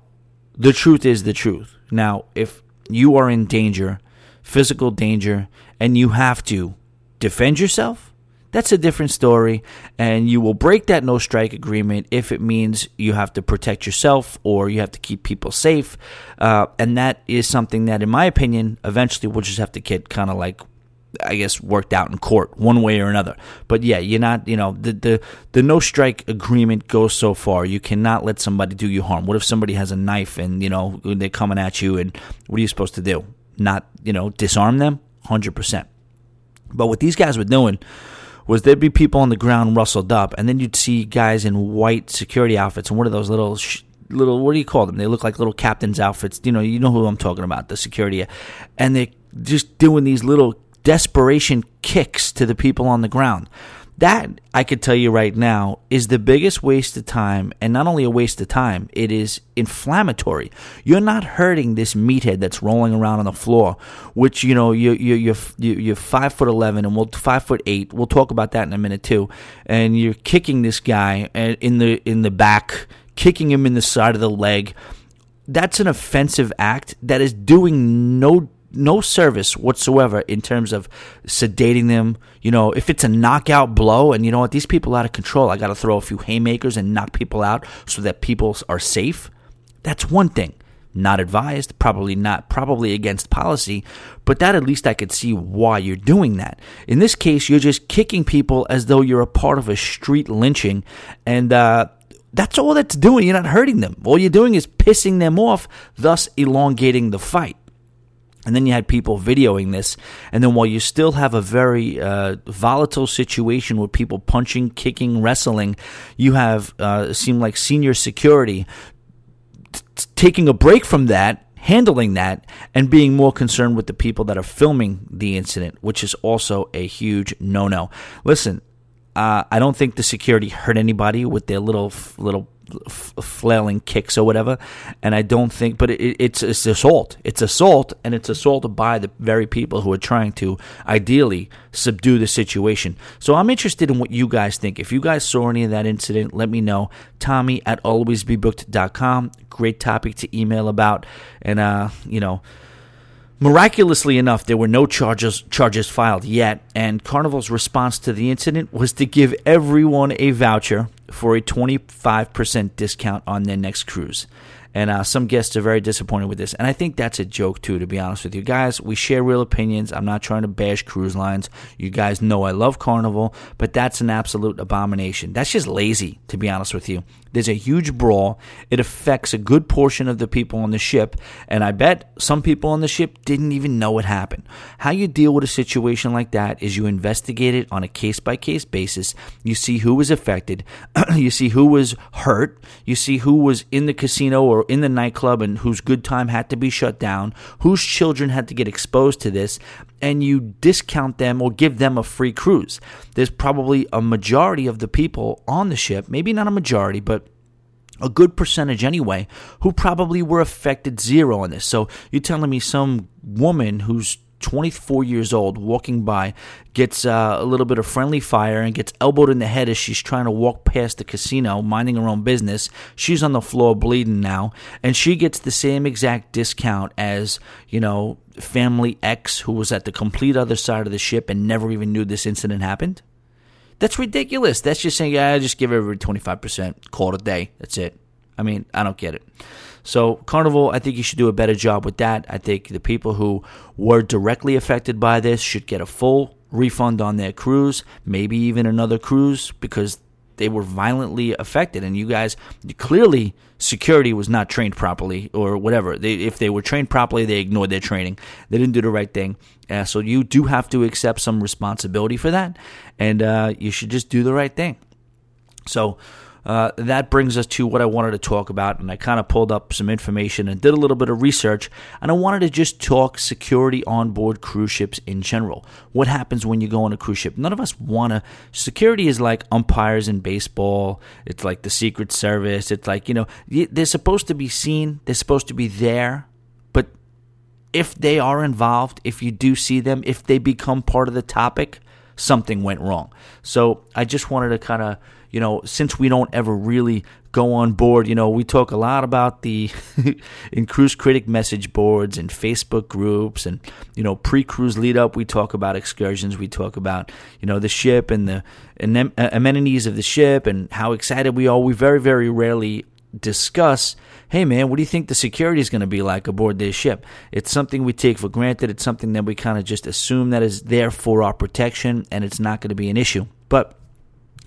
the truth is the truth. Now, if you are in danger, physical danger, and you have to defend yourself, that's a different story. And you will break that no strike agreement if it means you have to protect yourself or you have to keep people safe. Uh, and that is something that, in my opinion, eventually we'll just have to get kind of like I guess worked out in court one way or another. But yeah, you're not, you know, the the the no strike agreement goes so far. You cannot let somebody do you harm. What if somebody has a knife and, you know, they're coming at you and what are you supposed to do? Not, you know, disarm them? 100%. But what these guys were doing was there'd be people on the ground rustled up and then you'd see guys in white security outfits and what are those little sh- little what do you call them? They look like little captain's outfits. You know, you know who I'm talking about, the security. And they're just doing these little desperation kicks to the people on the ground. That, I could tell you right now, is the biggest waste of time. And not only a waste of time, it is inflammatory. You're not hurting this meathead that's rolling around on the floor, which, you know, you, you, you're, you're five foot 11 and we'll, five foot eight. We'll talk about that in a minute too. And you're kicking this guy uh, in the, in the back, kicking him in the side of the leg. That's an offensive act that is doing no no service whatsoever in terms of sedating them. You know, if it's a knockout blow, and you know what, these people are out of control. I got to throw a few haymakers and knock people out so that people are safe. That's one thing. Not advised, probably not, probably against policy, but that at least I could see why you're doing that. In this case, you're just kicking people as though you're a part of a street lynching, and uh, that's all that's doing. You're not hurting them. All you're doing is pissing them off, thus elongating the fight. And then you had people videoing this. And then while you still have a very uh, volatile situation with people punching, kicking, wrestling, you have uh, seemed like senior security t- taking a break from that handling that and being more concerned with the people that are filming the incident, which is also a huge no no. Listen, uh, I don't think the security hurt anybody with their little little flailing kicks or whatever. And I don't think, but it, it's, it's assault. It's assault, and it's assault by the very people who are trying to ideally subdue the situation. So I'm interested in what you guys think. If you guys saw any of that incident, let me know. Tommy at alwaysbebooked.com. Great topic to email about. And, uh, you know, Miraculously enough, there were no charges charges filed yet, and Carnival's response to the incident was to give everyone a voucher for a 25% discount on their next cruise. And uh, some guests are very disappointed with this. And I think that's a joke, too, to be honest with you. Guys, we share real opinions. I'm not trying to bash cruise lines. You guys know I love Carnival, but that's an absolute abomination. That's just lazy, to be honest with you. There's a huge brawl. It affects a good portion of the people on the ship, and I bet some people on the ship didn't even know it happened. How you deal with a situation like that is you investigate it on a case by case basis. You see who was affected, you see who was hurt, you see who was in the casino or in the nightclub and whose good time had to be shut down, whose children had to get exposed to this, and you discount them or give them a free cruise. There's probably a majority of the people on the ship, maybe not a majority, but a good percentage anyway, who probably were affected zero on this. So you're telling me some woman who's 24 years old, walking by, gets uh, a little bit of friendly fire and gets elbowed in the head as she's trying to walk past the casino, minding her own business. She's on the floor bleeding now, and she gets the same exact discount as, you know, family X who was at the complete other side of the ship and never even knew this incident happened. That's ridiculous. That's just saying, yeah, just give everybody 25%, call it a day. That's it. I mean, I don't get it. So, Carnival, I think you should do a better job with that. I think the people who were directly affected by this should get a full refund on their cruise, maybe even another cruise, because they were violently affected. And you guys, clearly, security was not trained properly or whatever. They, if they were trained properly, they ignored their training. They didn't do the right thing. Uh, so, you do have to accept some responsibility for that. And uh, you should just do the right thing. So, uh, that brings us to what I wanted to talk about, and I kind of pulled up some information and did a little bit of research, and I wanted to just talk security on board cruise ships in general. What happens when you go on a cruise ship? None of us want to. Security is like umpires in baseball. It's like the Secret Service. It's like you know they're supposed to be seen. They're supposed to be there, but if they are involved, if you do see them, if they become part of the topic, something went wrong. So I just wanted to kind of, you know, since we don't ever really go on board, you know, we talk a lot about the in cruise critic message boards and Facebook groups and, you know, pre cruise lead up, we talk about excursions, we talk about, you know, the ship and the uh, amenities of the ship and how excited we are. We very, very rarely discuss hey man what do you think the security is going to be like aboard this ship? It's something we take for granted. It's something that we kind of just assume that is there for our protection and it's not going to be an issue. But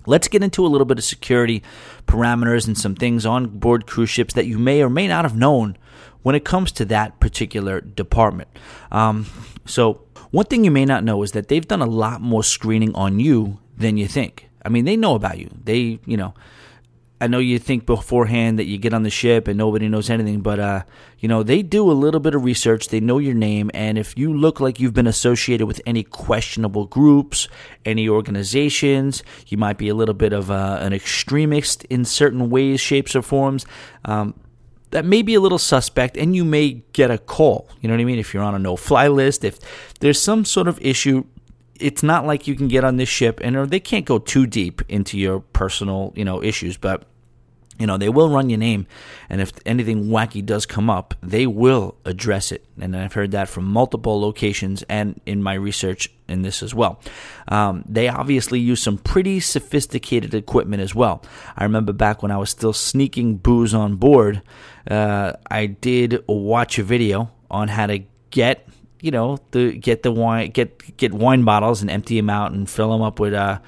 let's get into a little bit of security parameters and some things on board cruise ships that you may or may not have known when it comes to that particular department. Um, so one thing you may not know is that they've done a lot more screening on you than you think. I mean they know about you. They you know I know you think beforehand that you get on the ship and nobody knows anything, but uh, you know they do a little bit of research. They know your name, and if you look like you've been associated with any questionable groups, any organizations, you might be a little bit of uh, an extremist in certain ways, shapes, or forms. Um, that may be a little suspect, and you may get a call. You know what I mean? If you're on a no-fly list, if there's some sort of issue it's not like you can get on this ship and they can't go too deep into your personal you know issues but you know they will run your name and if anything wacky does come up they will address it. And i've heard that from multiple locations and in my research in this as well. Um, they obviously use some pretty sophisticated equipment as well. I remember back when i was still sneaking booze on board uh, i did watch a video on how to get you know the get the wine get get wine bottles and empty them out and fill them up with uh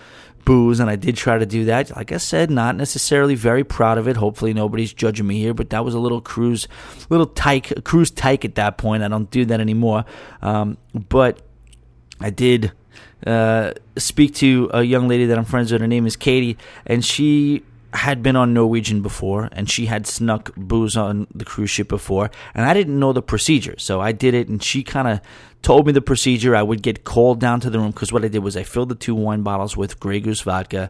booze, and I did try to do that. Like I said, not necessarily very proud of it. Hopefully, nobody's judging me here, but that was a little cruise, little tyke, cruise tyke at that point. I don't do that anymore. Um, but I did uh, speak to a young lady that I'm friends with. Her name is Katie, and she had been on Norwegian before and she had snuck booze on the cruise ship before and I didn't know the procedure. So I did it and she kind of told me the procedure. I would get called down to the room because what I did was I filled the two wine bottles with Grey Goose vodka,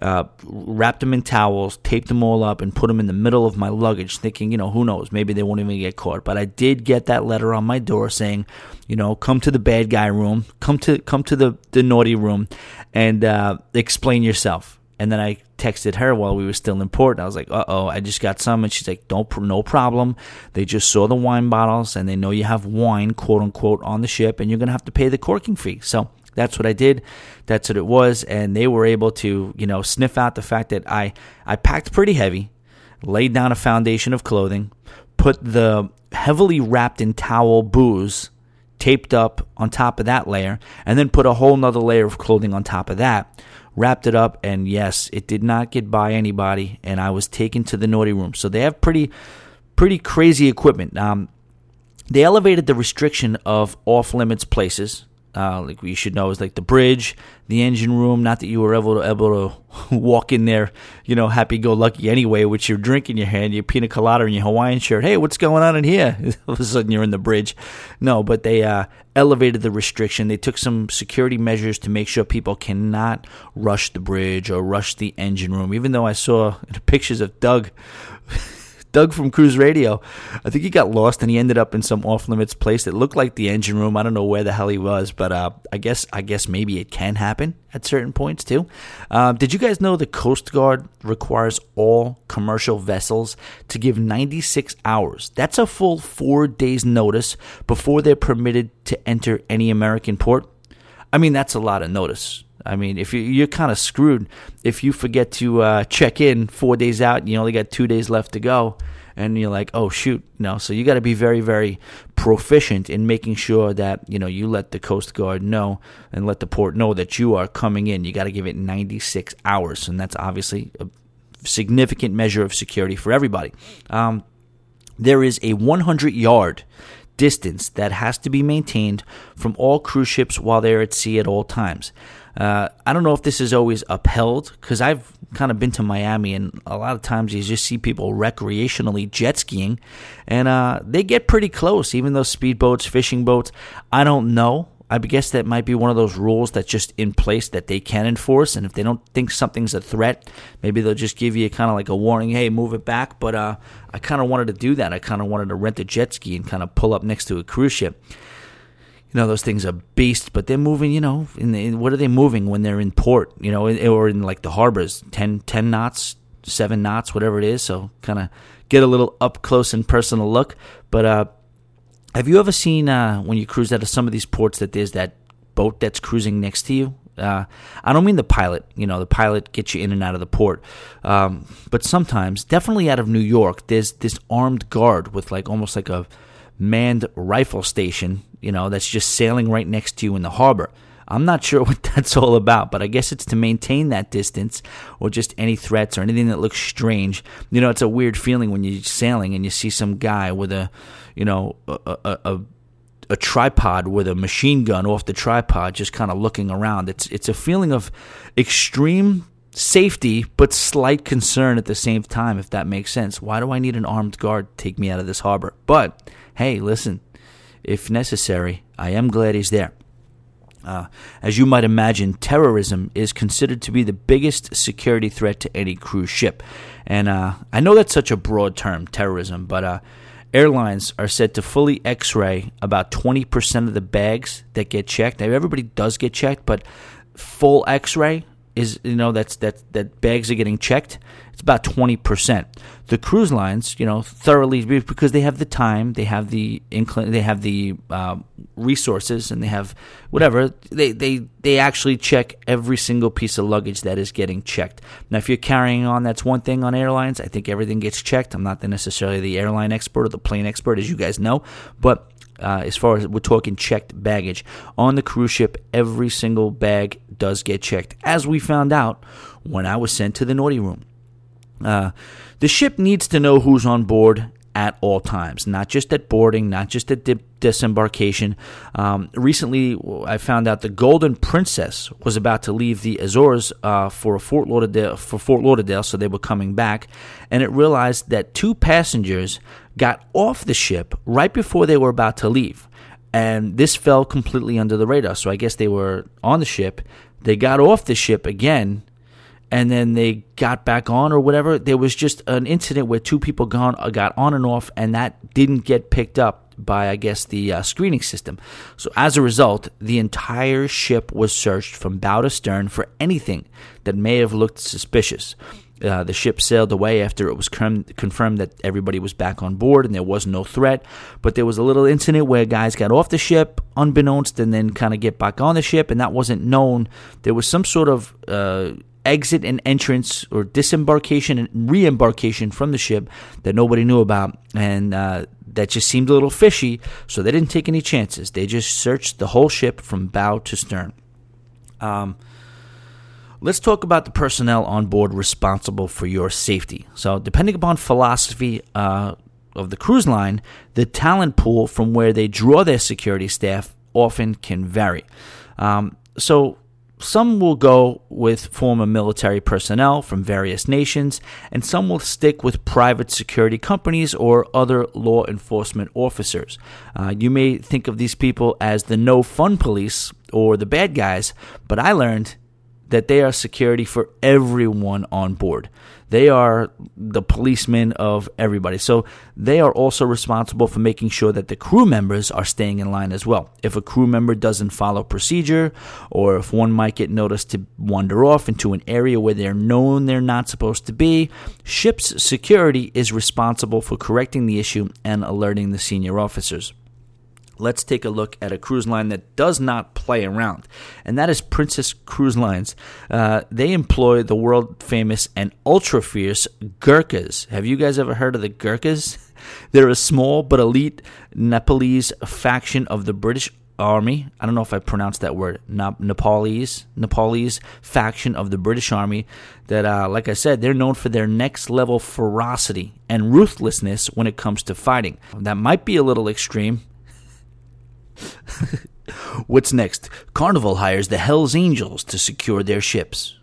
uh, wrapped them in towels, taped them all up, and put them in the middle of my luggage, thinking, you know, who knows, maybe they won't even get caught. But I did get that letter on my door saying, you know, come to the bad guy room, come to come to the the naughty room, and uh, explain yourself. And then I texted her while we were still in port. I was like, "Uh oh, I just got some," and she's like, "Don't, no problem. They just saw the wine bottles and they know you have wine, quote unquote, on the ship, and you're gonna have to pay the corking fee." So that's what I did. That's what it was, and they were able to, you know, sniff out the fact that I I packed pretty heavy, laid down a foundation of clothing, put the heavily wrapped in towel booze taped up on top of that layer, and then put a whole nother layer of clothing on top of that wrapped it up, and yes, it did not get by anybody, and I was taken to the naughty room. So they have pretty, pretty crazy equipment. Um, they elevated the restriction of off limits places uh, like you should know is like the bridge, the engine room. Not that you were able to able to walk in there, you know, happy go lucky anyway, with your drink in your hand, your pina colada, and your Hawaiian shirt. Hey, what's going on in here? All of a sudden, you're in the bridge. No, but they uh, elevated the restriction. They took some security measures to make sure people cannot rush the bridge or rush the engine room. Even though I saw pictures of Doug. Doug from Cruise Radio. I think he got lost and he ended up in some off limits place that looked like the engine room. I don't know where the hell he was, but uh, I guess I guess maybe it can happen at certain points too. Uh, did you guys know the Coast Guard requires all commercial vessels to give 96 hours? That's a full four days notice before they're permitted to enter any American port. I mean, that's a lot of notice. I mean, if you, you're kind of screwed if you forget to uh, check in four days out and you only got two days left to go, and you're like, oh shoot, no. So you got to be very, very proficient in making sure that you know you let the Coast Guard know and let the port know that you are coming in. You got to give it 96 hours, and that's obviously a significant measure of security for everybody. Um, there is a 100 yard distance that has to be maintained from all cruise ships while they're at sea at all times. Uh, I don't know if this is always upheld because I've kind of been to Miami and a lot of times you just see people recreationally jet skiing and uh, they get pretty close, even those speedboats, fishing boats. I don't know. I guess that might be one of those rules that's just in place that they can enforce. And if they don't think something's a threat, maybe they'll just give you kind of like a warning, hey, move it back. But uh, I kind of wanted to do that. I kind of wanted to rent a jet ski and kind of pull up next to a cruise ship you know those things are beasts, but they're moving. You know, in, in what are they moving when they're in port? You know, or in like the harbors, 10, 10 knots, seven knots, whatever it is. So kind of get a little up close and personal look. But uh, have you ever seen uh, when you cruise out of some of these ports that there's that boat that's cruising next to you? Uh, I don't mean the pilot. You know, the pilot gets you in and out of the port. Um, but sometimes, definitely out of New York, there's this armed guard with like almost like a manned rifle station. You know, that's just sailing right next to you in the harbor. I'm not sure what that's all about, but I guess it's to maintain that distance or just any threats or anything that looks strange. You know, it's a weird feeling when you're sailing and you see some guy with a, you know, a, a, a a tripod with a machine gun off the tripod, just kind of looking around. It's it's a feeling of extreme safety, but slight concern at the same time. If that makes sense, why do I need an armed guard to take me out of this harbor? But hey, listen, if necessary, I am glad he's there. Uh, as you might imagine, terrorism is considered to be the biggest security threat to any cruise ship. And uh, I know that's such a broad term, terrorism, but uh, airlines are said to fully x ray about 20% of the bags that get checked. Now, everybody does get checked, but full x ray is, you know, that's that, that bags are getting checked. It's about 20% the cruise lines, you know, thoroughly because they have the time, they have the inclin, they have the uh, resources, and they have whatever. They they they actually check every single piece of luggage that is getting checked. Now, if you're carrying on, that's one thing on airlines. I think everything gets checked. I'm not necessarily the airline expert or the plane expert, as you guys know, but. Uh, as far as we're talking checked baggage on the cruise ship, every single bag does get checked, as we found out when I was sent to the naughty room. Uh, the ship needs to know who's on board at all times, not just at boarding, not just at di- disembarkation. Um, recently, I found out the Golden Princess was about to leave the Azores uh, for Fort Lauderdale for Fort Lauderdale, so they were coming back, and it realized that two passengers got off the ship right before they were about to leave, and this fell completely under the radar. So I guess they were on the ship, they got off the ship again and then they got back on or whatever. There was just an incident where two people gone, uh, got on and off, and that didn't get picked up by, I guess, the uh, screening system. So as a result, the entire ship was searched from bow to stern for anything that may have looked suspicious. Uh, the ship sailed away after it was com- confirmed that everybody was back on board and there was no threat. But there was a little incident where guys got off the ship unbeknownst and then kind of get back on the ship, and that wasn't known. There was some sort of uh, exit and entrance or disembarkation and re-embarkation from the ship that nobody knew about. And uh, that just seemed a little fishy so they didn't take any chances. They just searched the whole ship from bow to stern. Um, let's talk about the personnel on board responsible for your safety. So depending upon philosophy uh, of the cruise line the talent pool from where they draw their security staff often can vary. Um, so some will go with former military personnel from various nations, and some will stick with private security companies or other law enforcement officers. Uh, you may think of these people as the no fun police or the bad guys, but I learned that they are security for everyone on board. They are the policemen of everybody. So they are also responsible for making sure that the crew members are staying in line as well. If a crew member doesn't follow procedure, or if one might get noticed to wander off into an area where they're known they're not supposed to be, ship's security is responsible for correcting the issue and alerting the senior officers let's take a look at a cruise line that does not play around, and that is Princess Cruise Lines. Uh, they employ the world famous and ultra fierce Gurkhas. Have you guys ever heard of the Gurkhas? They're a small but elite Nepalese faction of the British Army. I don't know if I pronounced that word. Nepalese, Nepalese faction of the British Army. That, uh, like I said, they're known for their next level ferocity and ruthlessness when it comes to fighting. That might be a little extreme, What's next? Carnival hires the Hells Angels to secure their ships.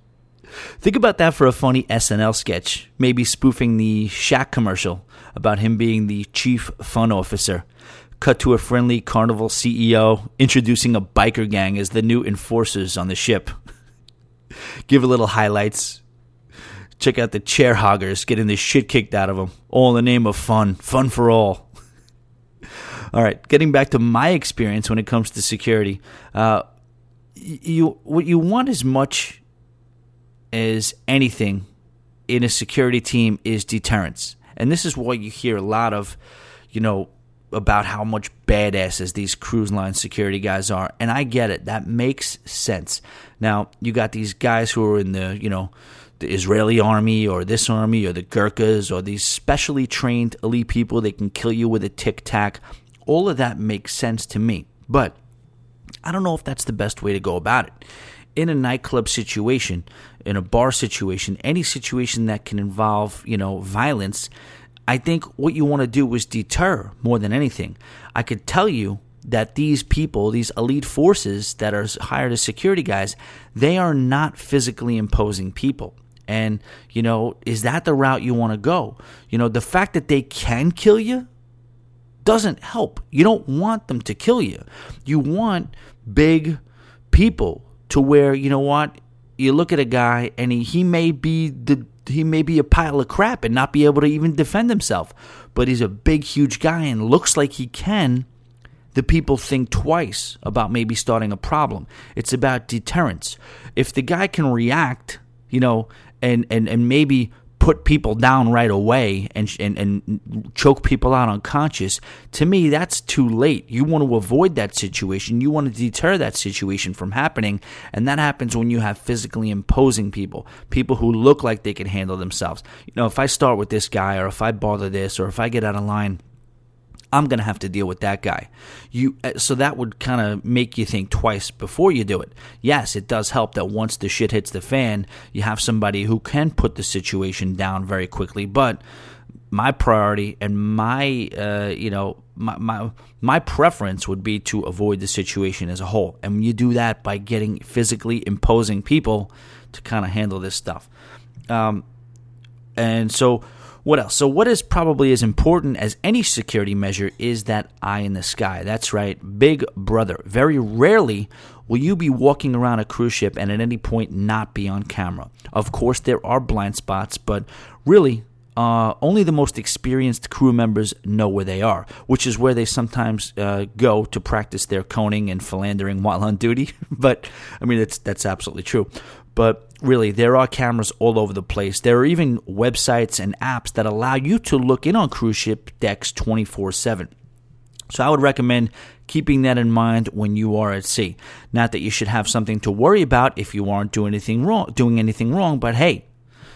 Think about that for a funny SNL sketch, maybe spoofing the Shaq commercial about him being the chief fun officer. Cut to a friendly Carnival CEO introducing a biker gang as the new enforcers on the ship. Give a little highlights. Check out the chair hoggers getting the shit kicked out of them, all in the name of fun. Fun for all. All right, getting back to my experience when it comes to security, uh, you what you want as much as anything in a security team is deterrence, and this is what you hear a lot of, you know, about how much badasses these cruise line security guys are, and I get it. That makes sense. Now you got these guys who are in the you know the Israeli army or this army or the Gurkhas or these specially trained elite people. They can kill you with a tic tac. All of that makes sense to me, but I don't know if that's the best way to go about it. In a nightclub situation, in a bar situation, any situation that can involve, you know, violence, I think what you want to do is deter more than anything. I could tell you that these people, these elite forces that are hired as security guys, they are not physically imposing people. And, you know, is that the route you want to go? You know, the fact that they can kill you doesn't help. You don't want them to kill you. You want big people to where, you know what, you look at a guy and he, he may be the he may be a pile of crap and not be able to even defend himself, but he's a big huge guy and looks like he can the people think twice about maybe starting a problem. It's about deterrence. If the guy can react, you know, and and and maybe put people down right away and, and and choke people out unconscious to me that's too late. You want to avoid that situation. You want to deter that situation from happening. And that happens when you have physically imposing people people who look like they can handle themselves. You know if i start with this guy or if i bother this or if i get out of line I'm going to have to deal with that guy. You uh, so that would kind of make you think twice before you do it. Yes, it does help that once the shit hits the fan, you have somebody who can put the situation down very quickly, but my priority and my uh, you know my, my my preference would be to avoid the situation as a whole and you do that by getting physically imposing people to kind of handle this stuff um, and so what else? So, what is probably as important as any security measure is that eye in the sky. That's right, big brother. Very rarely will you be walking around a cruise ship and at any point not be on camera. Of course, there are blind spots, but really, uh, only the most experienced crew members know where they are, which is where they sometimes uh, go to practice their coning and philandering while on duty. but I mean, that's that's absolutely true. But really, there are cameras all over the place. There are even websites and apps that allow you to look in on cruise ship decks 24 7. So I would recommend keeping that in mind when you are at sea. Not that you should have something to worry about if you aren't doing anything wrong, doing anything wrong, but hey,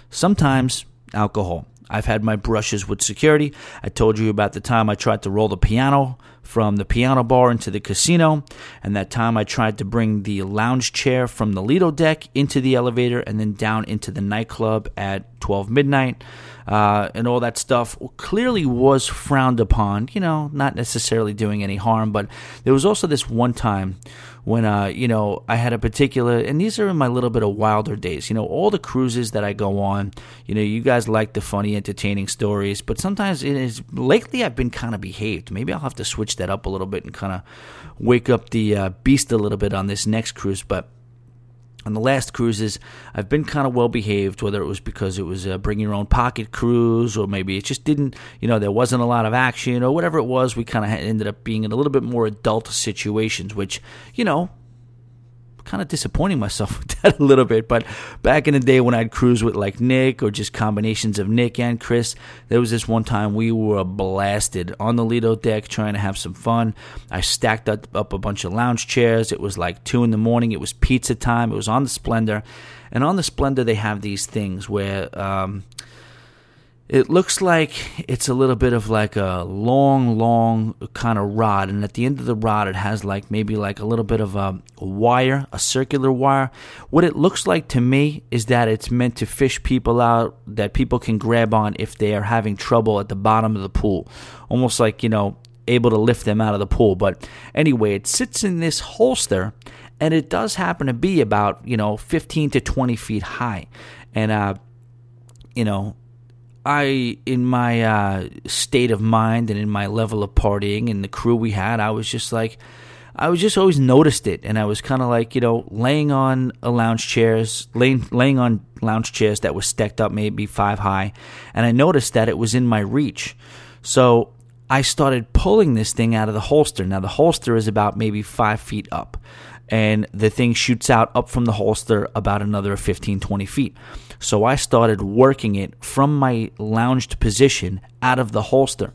sometimes alcohol. I've had my brushes with security. I told you about the time I tried to roll the piano from the piano bar into the casino, and that time I tried to bring the lounge chair from the Lido deck into the elevator and then down into the nightclub at 12 midnight. Uh, and all that stuff clearly was frowned upon, you know, not necessarily doing any harm, but there was also this one time when uh, you know I had a particular, and these are in my little bit of wilder days. You know, all the cruises that I go on. You know, you guys like the funny, entertaining stories, but sometimes it is. Lately, I've been kind of behaved. Maybe I'll have to switch that up a little bit and kind of wake up the uh, beast a little bit on this next cruise. But on the last cruises, I've been kind of well behaved, whether it was because it was a bring your own pocket cruise or maybe it just didn't, you know, there wasn't a lot of action or whatever it was. We kind of ended up being in a little bit more adult situations, which, you know, kind of disappointing myself with that a little bit. But back in the day when I'd cruise with like Nick or just combinations of Nick and Chris, there was this one time we were blasted on the Lido deck trying to have some fun. I stacked up, up a bunch of lounge chairs. It was like two in the morning. It was pizza time. It was on the Splendor. And on the Splendor, they have these things where. Um, it looks like it's a little bit of like a long, long kind of rod, and at the end of the rod, it has like maybe like a little bit of a wire, a circular wire. What it looks like to me is that it's meant to fish people out that people can grab on if they are having trouble at the bottom of the pool, almost like you know able to lift them out of the pool. But anyway, it sits in this holster, and it does happen to be about you know 15 to 20 feet high, and uh, you know I, in my uh, state of mind and in my level of partying and the crew we had, I was just like, I was just always noticed it, and I was kind of like, you know, laying on a lounge chairs, laying laying on lounge chairs that was stacked up maybe five high, and I noticed that it was in my reach. So I started pulling this thing out of the holster. Now, the holster is about maybe five feet up, and the thing shoots out up from the holster about another 15, 20 feet. So I started working it from my lounged position out of the holster.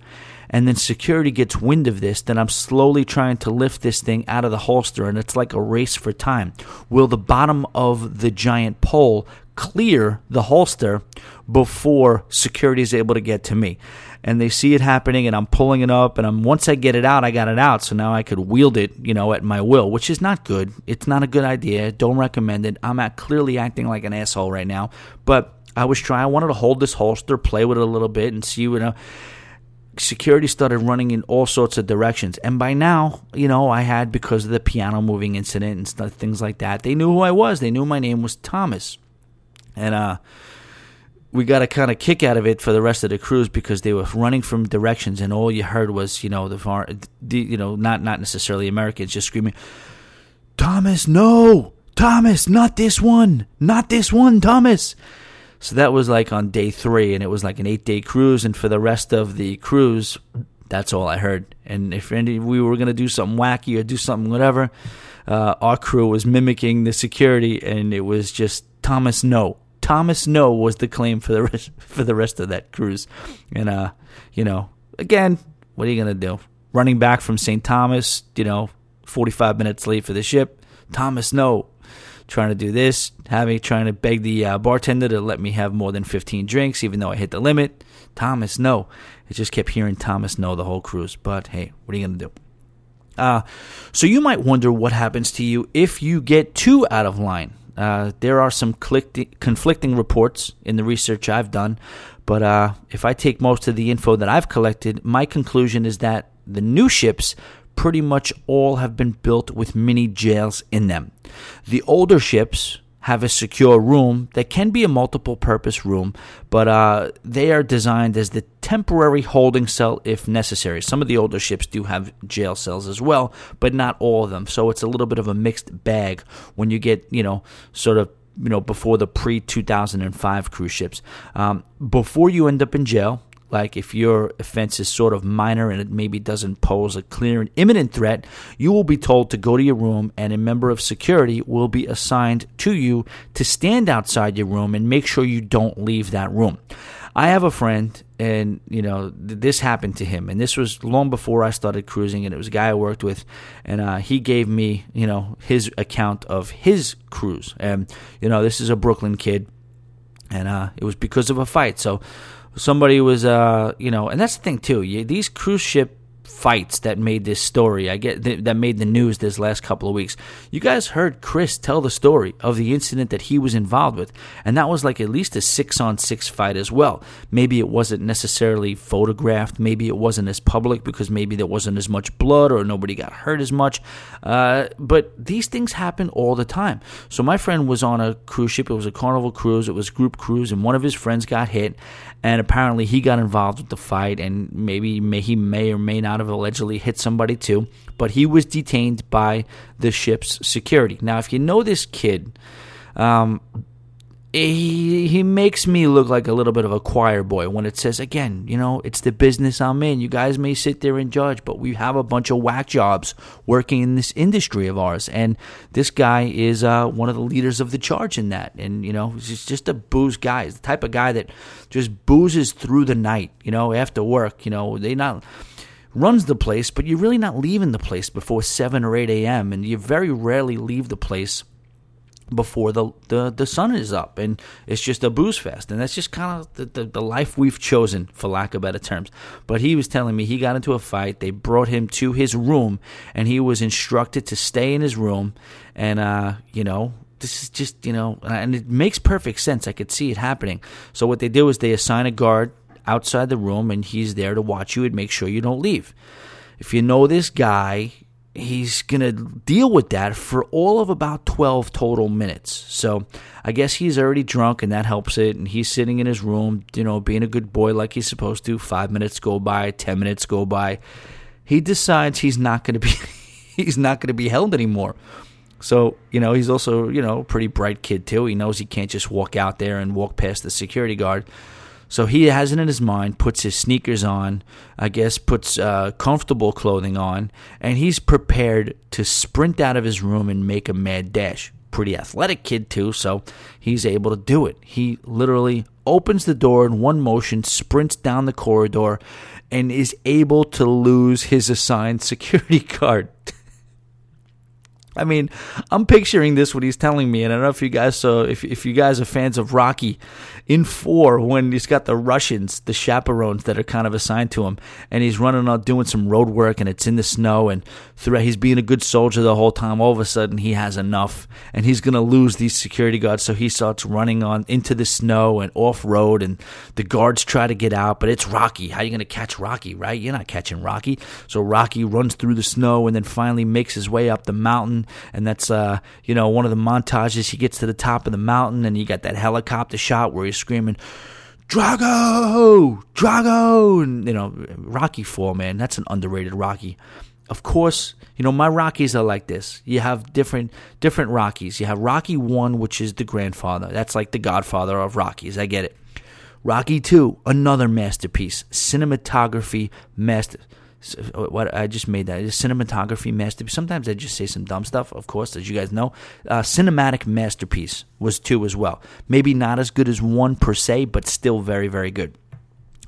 And then security gets wind of this, then I'm slowly trying to lift this thing out of the holster, and it's like a race for time. Will the bottom of the giant pole clear the holster before security is able to get to me? and they see it happening and I'm pulling it up and I'm once I get it out, I got it out. So now I could wield it, you know, at my will, which is not good. It's not a good idea. Don't recommend it. I'm at clearly acting like an asshole right now. But I was trying I wanted to hold this holster, play with it a little bit and see you uh, know security started running in all sorts of directions. And by now, you know, I had because of the piano moving incident and stuff, things like that. They knew who I was. They knew my name was Thomas. And uh we got a kind of kick out of it for the rest of the cruise because they were running from directions and all you heard was you know the far the, you know not not necessarily Americans just screaming Thomas no! Thomas not this one! Not this one Thomas! So that was like on day 3 and it was like an 8 day cruise and for the rest of the cruise that's all I heard. And if any, we were going to do something wacky or do something whatever uh, our crew was mimicking the security and it was just Thomas no Thomas No was the claim for the rest, for the rest of that cruise. And uh, you know, again, what are you gonna do? Running back from St. Thomas, you know, 45 minutes late for the ship. Thomas No trying to do this, having trying to beg the uh, bartender to let me have more than 15 drinks, even though I hit the limit. Thomas No. I just kept hearing Thomas No the whole cruise. But hey, what are you gonna do? Uh, so you might wonder what happens to you if you get too out of line. Uh, there are some conflicting reports in the research I've done, but uh, if I take most of the info that I've collected, my conclusion is that the new ships pretty much all have been built with mini jails in them. The older ships, have a secure room that can be a multiple purpose room, but uh, they are designed as the temporary holding cell if necessary. Some of the older ships do have jail cells as well, but not all of them. So it's a little bit of a mixed bag when you get, you know, sort of you know before the pre 2005 cruise ships um, before you end up in jail like if your offense is sort of minor and it maybe doesn't pose a clear and imminent threat, you will be told to go to your room and a member of security will be assigned to you to stand outside your room and make sure you don't leave that room. I have a friend, and you know this happened to him, and this was long before I started cruising, and it was a guy I worked with, and uh, he gave me, you know, his account of his cruise, and you know this is a Brooklyn kid, and uh, it was because of a fight. So somebody was uh you know and that's the thing too you, these cruise ship fights that made this story. I get th- that made the news this last couple of weeks. You guys heard Chris tell the story of the incident that he was involved with, and that was like at least a six on six fight as well. Maybe it wasn't necessarily photographed. Maybe it wasn't as public because maybe there wasn't as much blood or nobody got hurt as much. Uh, but these things happen all the time. So my friend was on a cruise ship. It was a Carnival cruise. It was group cruise, and one of his friends got hit, and apparently he got involved with the fight, and maybe may, he may or may not have allegedly hit somebody too, but he was detained by the ship's security. Now, if you know this kid, um, he he makes me look like a little bit of a choir boy when it says again, you know, it's the business I'm in. You guys may sit there and judge, but we have a bunch of whack jobs working in this industry of ours, and this guy is uh, one of the leaders of the charge in that. And you know, he's just a booze guy. He's the type of guy that just boozes through the night. You know, after work. You know, they not runs the place, but you're really not leaving the place before 7 or 8 a.m., and you very rarely leave the place before the, the, the sun is up and it's just a booze fest and that's just kind of the, the, the, life we've chosen for lack of better terms but he was telling me he got into a fight they brought him to his room and he was instructed to stay in his room and uh, you know this is just you know and it makes perfect sense i could see it happening so what they do is they assign a guard outside the room and he's there to watch you and make sure you don't leave. If you know this guy, he's going to deal with that for all of about 12 total minutes. So I guess he's already drunk and that helps it. And he's sitting in his room, you know, being a good boy like he's supposed to. Five minutes go by, 10 minutes go by. He decides he's not going to be. he's not going to be held anymore. So, you know, he's also, you know, a pretty bright kid too. He knows he can't just walk out there and walk past the security guard. So he has it in his mind, puts his sneakers on, I guess, puts uh, comfortable clothing on, and he's prepared to sprint out of his room and make a mad dash. Pretty athletic kid, too, so he's able to do it. He literally opens the door in one motion, sprints down the corridor, and is able to lose his assigned security guard. I mean, I'm picturing this what he's telling me, and I don't know if you guys so if if you guys are fans of Rocky, in four when he's got the Russians, the chaperones that are kind of assigned to him, and he's running out doing some road work, and it's in the snow, and through, he's being a good soldier the whole time. All of a sudden, he has enough, and he's gonna lose these security guards, so he starts running on into the snow and off road, and the guards try to get out, but it's Rocky. How are you gonna catch Rocky, right? You're not catching Rocky. So Rocky runs through the snow and then finally makes his way up the mountain and that's uh, you know one of the montages. He gets to the top of the mountain, and you got that helicopter shot where he's screaming, "Drago, Drago!" And you know, Rocky Four, man, that's an underrated Rocky. Of course, you know my Rockies are like this. You have different different Rockies. You have Rocky One, which is the grandfather. That's like the godfather of Rockies. I get it. Rocky Two, another masterpiece, cinematography master uh, what I just made that is cinematography masterpiece. Sometimes I just say some dumb stuff, of course, as you guys know. Uh, cinematic masterpiece was two as well. Maybe not as good as one per se, but still very, very good.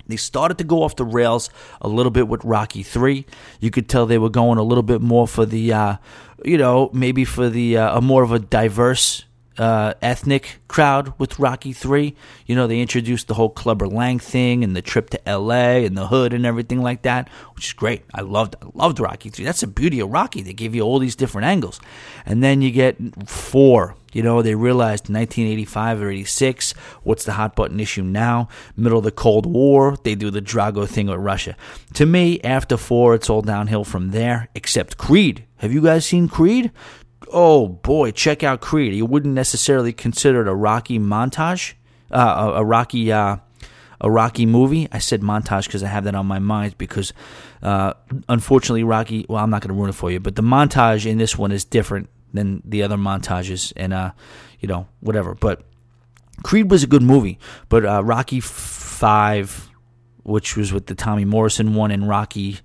They started to go off the rails a little bit with Rocky Three. You could tell they were going a little bit more for the, uh, you know, maybe for the uh, a more of a diverse uh, ethnic crowd with Rocky Three. You know, they introduced the whole Clubber Lang thing and the trip to L.A. and the hood and everything like that, which is great. I loved, I loved Rocky Three. That's the beauty of Rocky. They give you all these different angles, and then you get four. You know, they realized 1985 or 86, what's the hot button issue now? Middle of the Cold War, they do the Drago thing with Russia. To me, after four, it's all downhill from there, except Creed. Have you guys seen Creed? Oh boy, check out Creed. You wouldn't necessarily consider it a Rocky montage, uh, a, a, Rocky. Uh, a Rocky movie. I said montage because I have that on my mind because, uh, unfortunately, Rocky. Well, I'm not going to ruin it for you, but the montage in this one is different than the other montages, and uh, you know, whatever. But Creed was a good movie, but uh, Rocky Five, which was with the Tommy Morrison one, and Rocky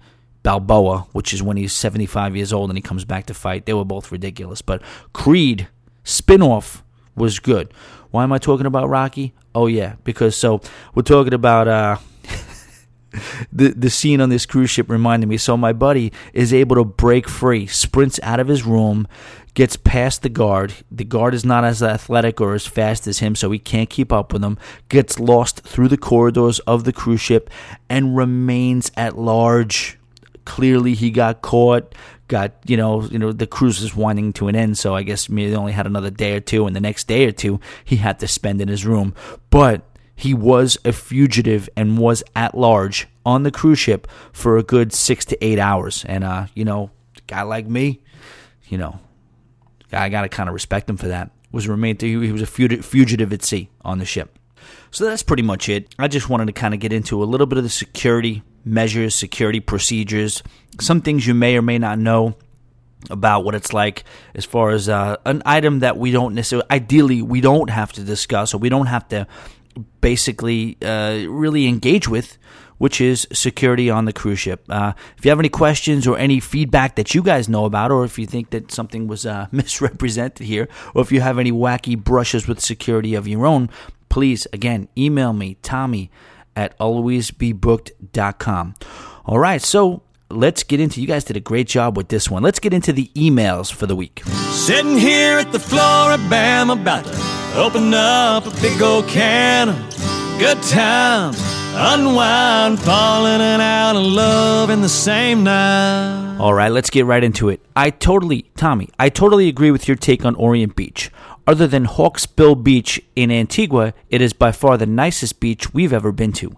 Balboa, which is when he's 75 years old and he comes back to fight. They were both ridiculous. But Creed spin-off was good. Why am I talking about Rocky? Oh yeah, because so we're talking about uh the the scene on this cruise ship reminded me. So my buddy is able to break free, sprints out of his room, gets past the guard. The guard is not as athletic or as fast as him, so he can't keep up with him. Gets lost through the corridors of the cruise ship and remains at large clearly he got caught got you know you know the cruise is winding to an end so i guess they only had another day or two and the next day or two he had to spend in his room. But he was a fugitive and was at large on the cruise ship for a good six to eight hours. And uh you know guy like me you know i gotta kind of respect him for that. Was remained he was a fugitive at sea on the ship. So that's pretty much it. I just wanted to kind of get into a little bit of the security measures, security procedures, some things you may or may not know about what it's like as far as uh, an item that we don't necessarily, ideally, we don't have to discuss or we don't have to basically uh, really engage with, which is security on the cruise ship. Uh, if you have any questions or any feedback that you guys know about, or if you think that something was uh, misrepresented here, or if you have any wacky brushes with security of your own, please, again, email me, Tommy at alwaysbebooked.com. All right, so let's get into you guys did a great job with this one. Let's get into the emails for the week. Sitting here at the floor of Bam about to open up a big old can of good times. Unwind, falling and out of love in the same night. All right, let's get right into it. I totally, Tommy, I totally agree with your take on Orient Beach. Other than Hawksbill Beach in Antigua, it is by far the nicest beach we've ever been to.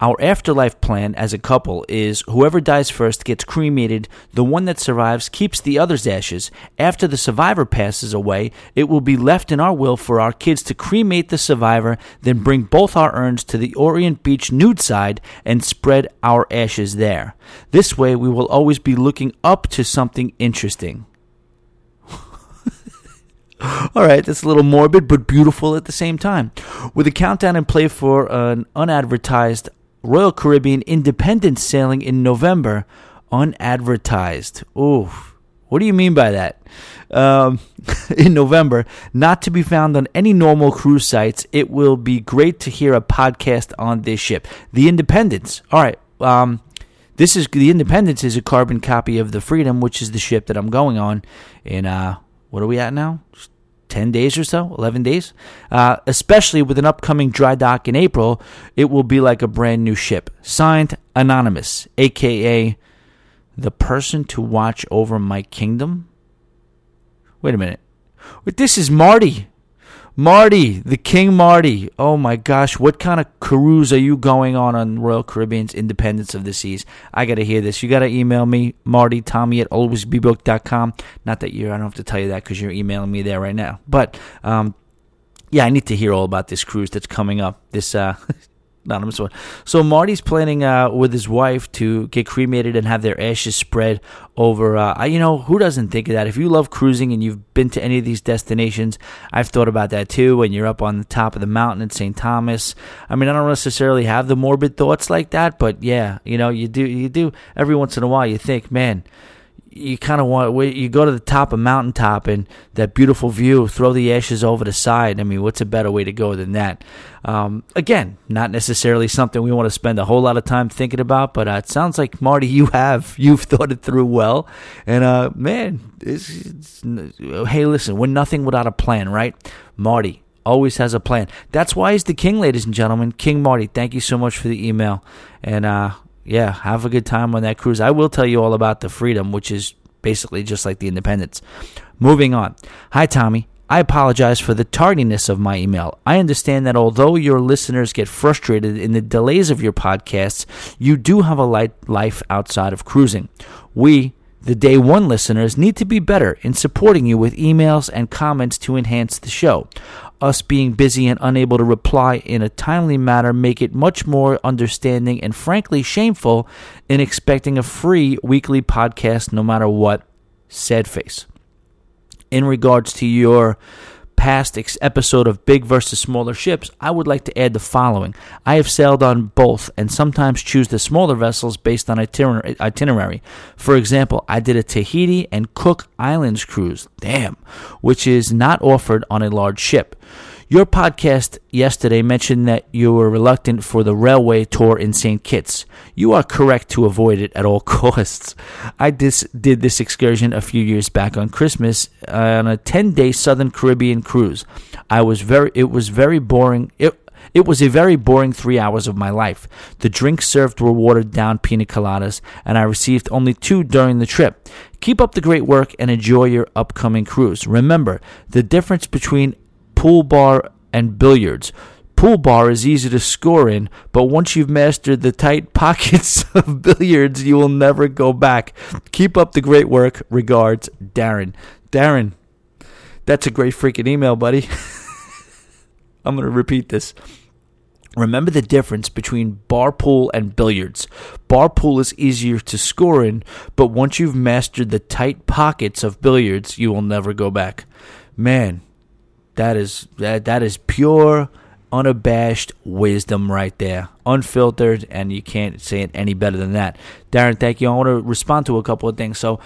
Our afterlife plan as a couple is whoever dies first gets cremated, the one that survives keeps the other's ashes. After the survivor passes away, it will be left in our will for our kids to cremate the survivor, then bring both our urns to the Orient Beach nude side and spread our ashes there. This way, we will always be looking up to something interesting. All right, that's a little morbid, but beautiful at the same time. With a countdown in play for an unadvertised Royal Caribbean Independence sailing in November, unadvertised. Ooh, what do you mean by that? Um, in November, not to be found on any normal cruise sites. It will be great to hear a podcast on this ship, the Independence. All right. Um, this is the Independence is a carbon copy of the Freedom, which is the ship that I'm going on in uh, what are we at now? 10 days or so, 11 days. Uh, especially with an upcoming dry dock in April, it will be like a brand new ship. Signed, Anonymous, aka the person to watch over my kingdom. Wait a minute. This is Marty. Marty, the King Marty. Oh my gosh, what kind of cruise are you going on on Royal Caribbean's Independence of the Seas? I got to hear this. You got to email me, Marty, Tommy at alwaysbebooked.com. Not that you're, I don't have to tell you that because you're emailing me there right now. But, um, yeah, I need to hear all about this cruise that's coming up. This, uh, anonymous one. So Marty's planning uh, with his wife to get cremated and have their ashes spread over. Uh, you know, who doesn't think of that? If you love cruising and you've been to any of these destinations, I've thought about that too. When you're up on the top of the mountain in St. Thomas, I mean, I don't necessarily have the morbid thoughts like that, but yeah, you know, you do. You do every once in a while. You think, man you kind of want you go to the top of mountaintop and that beautiful view throw the ashes over the side. I mean what's a better way to go than that? Um, again not necessarily something we want to spend a whole lot of time thinking about but uh, it sounds like marty you have you've thought it through well. And uh, man it's, it's, hey listen we're nothing without a plan right? Marty always has a plan. That's why he's the king ladies and gentlemen. King marty thank you so much for the email. And uh, yeah, have a good time on that cruise. I will tell you all about the Freedom, which is basically just like the Independence. Moving on. Hi, Tommy. I apologize for the tardiness of my email. I understand that although your listeners get frustrated in the delays of your podcasts, you do have a life outside of cruising. We, the day one listeners, need to be better in supporting you with emails and comments to enhance the show. Us being busy and unable to reply in a timely manner make it much more understanding and frankly shameful in expecting a free weekly podcast no matter what said face. In regards to your past episode of Big versus Smaller Ships, I would like to add the following. I have sailed on both and sometimes choose the smaller vessels based on itinerary. For example, I did a Tahiti and Cook Islands cruise, damn, which is not offered on a large ship. Your podcast yesterday mentioned that you were reluctant for the railway tour in St. Kitts. You are correct to avoid it at all costs. I dis- did this excursion a few years back on Christmas uh, on a 10-day Southern Caribbean cruise. I was very it was very boring. It it was a very boring three hours of my life. The drinks served were watered down pina coladas, and I received only two during the trip. Keep up the great work and enjoy your upcoming cruise. Remember, the difference between pool bar, and billiards. Pool bar is easy to score in, but once you've mastered the tight pockets of billiards, you will never go back. Keep up the great work. Regards, Darren. Darren, that's a great freaking email, buddy. I'm going to repeat this. Remember the difference between bar pool and billiards. Bar pool is easier to score in, but once you've mastered the tight pockets of billiards, you will never go back. Man, that is that that is pure, unabashed wisdom right there, unfiltered, and you can't say it any better than that. Darren, thank you. I want to respond to a couple of things. So.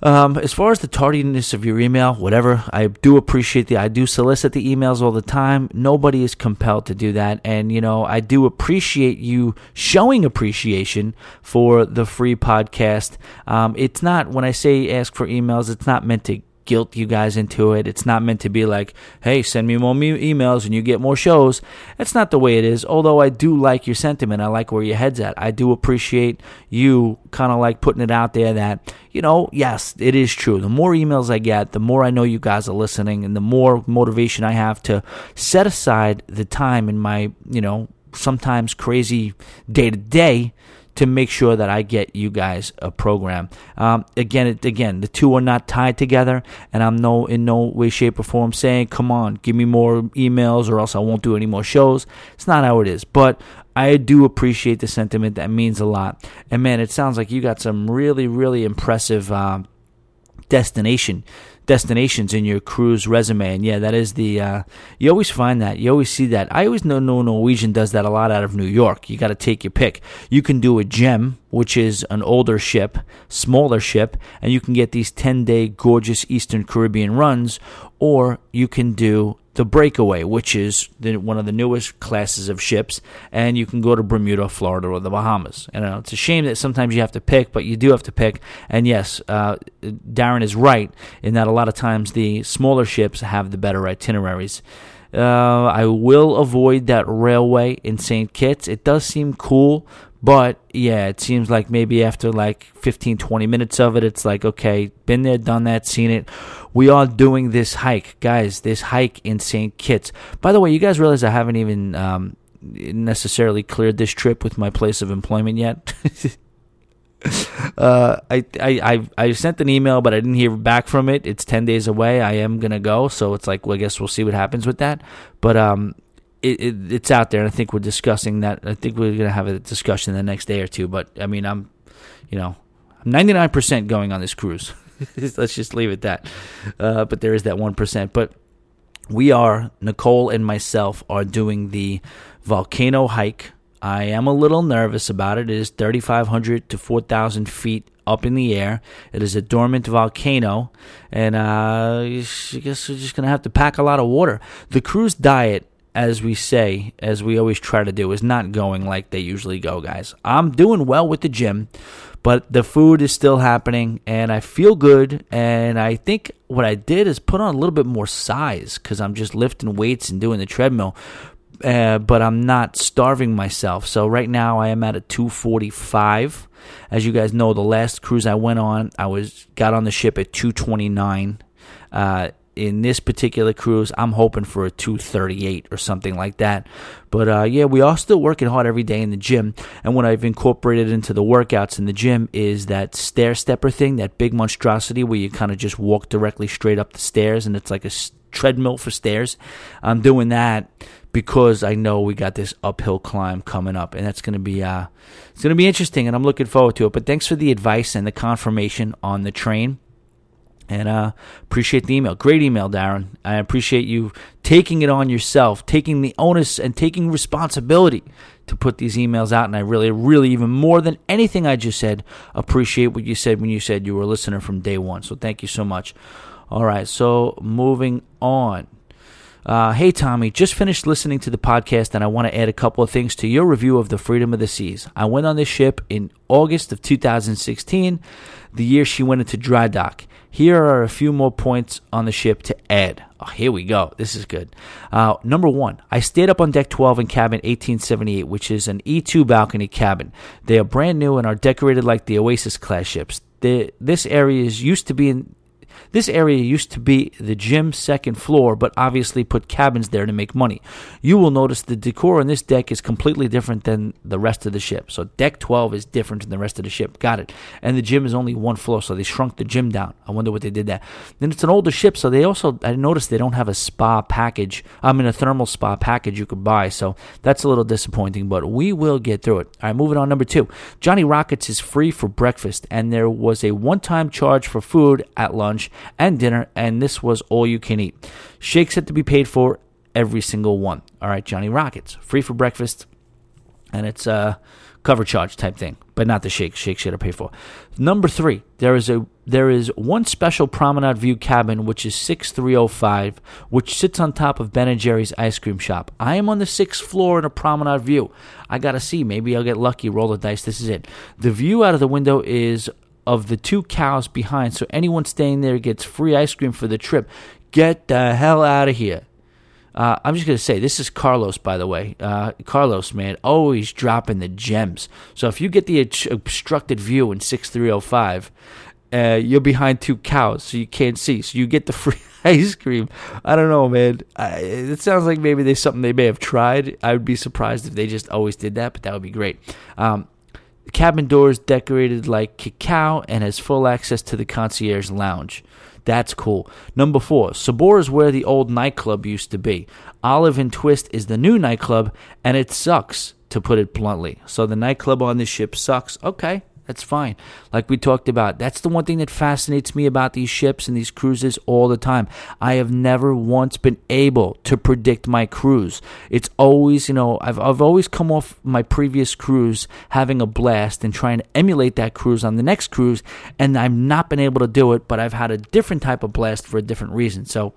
Um, as far as the tardiness of your email, whatever, I do appreciate the. I do solicit the emails all the time. Nobody is compelled to do that, and you know I do appreciate you showing appreciation for the free podcast. Um, it's not when I say ask for emails, it's not meant to guilt you guys into it. It's not meant to be like, hey, send me more me- emails and you get more shows. That's not the way it is. Although I do like your sentiment. I like where your head's at. I do appreciate you kind of like putting it out there that, you know, yes, it is true. The more emails I get, the more I know you guys are listening and the more motivation I have to set aside the time in my, you know, sometimes crazy day to day to make sure that I get you guys a program. Um, again, it, again, the two are not tied together, and I'm no in no way, shape, or form saying, "Come on, give me more emails, or else I won't do any more shows." It's not how it is, but I do appreciate the sentiment. That means a lot. And man, it sounds like you got some really, really impressive uh, destination destinations in your cruise resume. And yeah, that is the uh, you always find that you always see that. I always know no Norwegian does that a lot out of New York. You got to take your pick. You can do a gem, which is an older ship, smaller ship, and you can get these ten day gorgeous Eastern Caribbean runs, or you can do the Breakaway, which is the, one of the newest classes of ships, and you can go to Bermuda, Florida, or the Bahamas. And uh, it's a shame that sometimes you have to pick, but you do have to pick. And yes, uh, Darren is right in that a lot of times the smaller ships have the better itineraries. Uh, I will avoid that railway in St. Kitts. It does seem cool, but yeah, it seems like maybe after like 15, 20 minutes of it, it's like, okay, been there, done that, seen it. We are doing this hike, guys, this hike in St. Kitts. By the way, you guys realize I haven't even um, necessarily cleared this trip with my place of employment yet? uh, I, I, I, I sent an email, but I didn't hear back from it. It's 10 days away. I am to go. So it's like, well, I guess we'll see what happens with that. But, um, it, it, it's out there, and I think we're discussing that. I think we're gonna have a discussion the next day or two. But I mean, I'm, you know, I'm 99 percent going on this cruise. Let's just leave it that. Uh, but there is that one percent. But we are Nicole and myself are doing the volcano hike. I am a little nervous about it. It is 3,500 to 4,000 feet up in the air. It is a dormant volcano, and uh, I guess we're just gonna have to pack a lot of water. The cruise diet as we say, as we always try to do, is not going like they usually go, guys. I'm doing well with the gym, but the food is still happening, and I feel good. And I think what I did is put on a little bit more size because I'm just lifting weights and doing the treadmill. Uh, but I'm not starving myself. So right now I am at a 245. As you guys know, the last cruise I went on, I was got on the ship at 229. Uh, in this particular cruise, I'm hoping for a 238 or something like that. But uh, yeah, we are still working hard every day in the gym. And what I've incorporated into the workouts in the gym is that stair stepper thing, that big monstrosity where you kind of just walk directly straight up the stairs and it's like a treadmill for stairs. I'm doing that because I know we got this uphill climb coming up, and that's going to be uh, it's going to be interesting, and I'm looking forward to it. But thanks for the advice and the confirmation on the train. And uh, appreciate the email. Great email, Darren. I appreciate you taking it on yourself, taking the onus and taking responsibility to put these emails out. And I really, really, even more than anything I just said, appreciate what you said when you said you were a listener from day one. So thank you so much. All right, so moving on. Uh, hey, Tommy, just finished listening to the podcast and I want to add a couple of things to your review of the Freedom of the Seas. I went on this ship in August of 2016, the year she went into dry dock. Here are a few more points on the ship to add. Oh, here we go. This is good. Uh, number one, I stayed up on deck 12 in cabin 1878, which is an E2 balcony cabin. They are brand new and are decorated like the Oasis class ships. The, this area is used to be in this area used to be the gym second floor, but obviously put cabins there to make money. You will notice the decor on this deck is completely different than the rest of the ship. So deck 12 is different than the rest of the ship. Got it. And the gym is only one floor, so they shrunk the gym down. I wonder what they did there. Then it's an older ship, so they also I noticed they don't have a spa package. I mean a thermal spa package you could buy. So that's a little disappointing, but we will get through it. All right, moving on. Number two, Johnny Rockets is free for breakfast, and there was a one-time charge for food at lunch and dinner, and this was all you can eat. Shakes had to be paid for every single one. All right, Johnny Rockets, free for breakfast, and it's a cover charge type thing, but not the shake. Shake should to pay for. Number three, there is a there is one special promenade view cabin which is 6305, which sits on top of Ben and Jerry's ice cream shop. I am on the sixth floor in a promenade view. I gotta see. Maybe I'll get lucky. Roll the dice. This is it. The view out of the window is of the two cows behind, so anyone staying there gets free ice cream for the trip. Get the hell out of here. Uh, I'm just going to say, this is Carlos, by the way. Uh, Carlos, man, always dropping the gems. So if you get the obstructed view in 6305, uh, you're behind two cows, so you can't see. So you get the free ice cream. I don't know, man. I, it sounds like maybe there's something they may have tried. I would be surprised if they just always did that, but that would be great. Um, the cabin door is decorated like cacao and has full access to the concierge lounge. That's cool. Number four, Sabor is where the old nightclub used to be. Olive and Twist is the new nightclub, and it sucks, to put it bluntly. So the nightclub on this ship sucks. Okay, That's fine. Like we talked about, that's the one thing that fascinates me about these ships and these cruises all the time. I have never once been able to predict my cruise. It's always, you know, I've, I've always come off my previous cruise having a blast and trying to emulate that cruise on the next cruise, and I've not been able to do it, but I've had a different type of blast for a different reason. So,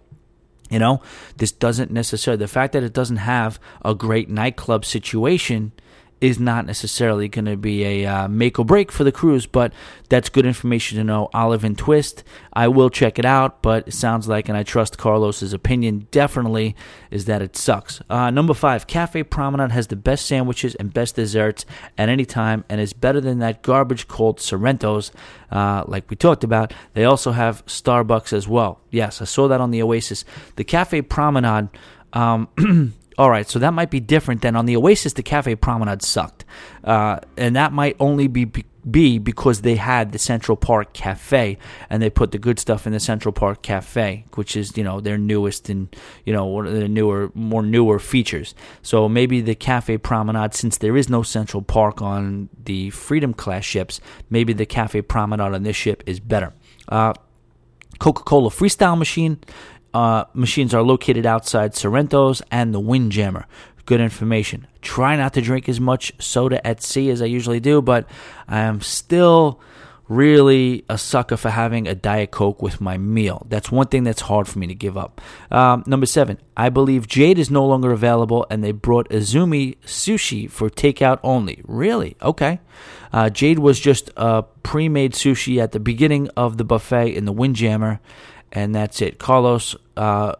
you know, this doesn't necessarily, the fact that it doesn't have a great nightclub situation is not necessarily going to be a uh, make or break for the cruise, but that's good information to know. Olive and Twist, I will check it out, but it sounds like, and I trust Carlos's opinion definitely, is that it sucks. Uh, number five, Cafe Promenade has the best sandwiches and best desserts at any time, and is better than that garbage called Sorrento's, uh, like we talked about. They also have Starbucks as well. Yes, I saw that on the Oasis. The Cafe Promenade. Um, All right, so that might be different than on the Oasis. The Cafe Promenade sucked, uh, and that might only be be because they had the Central Park Cafe and they put the good stuff in the Central Park Cafe, which is you know their newest and you know one of the newer, more newer features. So maybe the Cafe Promenade, since there is no Central Park on the Freedom class ships, maybe the Cafe Promenade on this ship is better. Uh, Coca Cola Freestyle Machine uh, machines are located outside Sorrento's and the Windjammer. Good information. Try not to drink as much soda at sea as I usually do, but I am still really a sucker for having a Diet Coke with my meal. That's one thing that's hard for me to give up. Um, number seven, I believe Jade is no longer available and they brought Izumi sushi for takeout only. Really? Okay. Uh, Jade was just a pre made sushi at the beginning of the buffet in the Windjammer and that's it. Carlos, uh,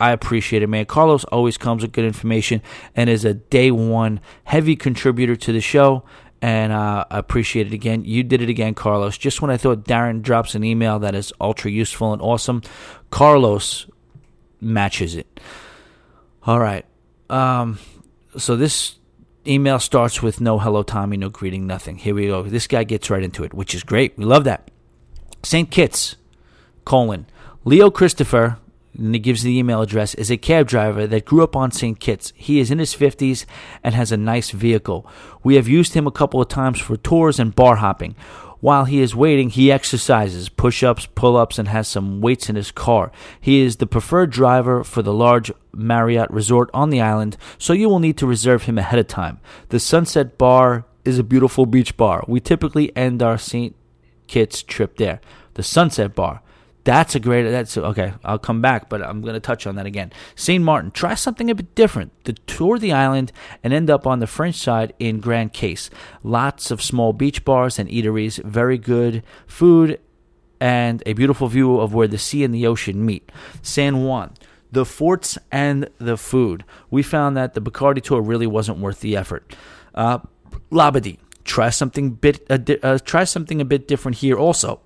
I appreciate it, man. Carlos always comes with good information and is a day one heavy contributor to the show. And uh, I appreciate it again. You did it again, Carlos. Just when I thought Darren drops an email that is ultra useful and awesome, Carlos matches it. All right. Um, so this email starts with no hello, Tommy, no greeting, nothing. Here we go. This guy gets right into it, which is great. We love that. St. Kitts, colon. Leo Christopher, and he gives the email address, is a cab driver that grew up on St. Kitts. He is in his 50s and has a nice vehicle. We have used him a couple of times for tours and bar hopping. While he is waiting, he exercises, push ups, pull ups, and has some weights in his car. He is the preferred driver for the large Marriott resort on the island, so you will need to reserve him ahead of time. The Sunset Bar is a beautiful beach bar. We typically end our St. Kitts trip there. The Sunset Bar. That's a great. That's okay. I'll come back, but I'm going to touch on that again. Saint Martin, try something a bit different. To tour the island and end up on the French side in Grand Case. Lots of small beach bars and eateries. Very good food and a beautiful view of where the sea and the ocean meet. San Juan, the forts and the food. We found that the Bacardi tour really wasn't worth the effort. Uh, Labadee, try something bit. Uh, uh, try something a bit different here also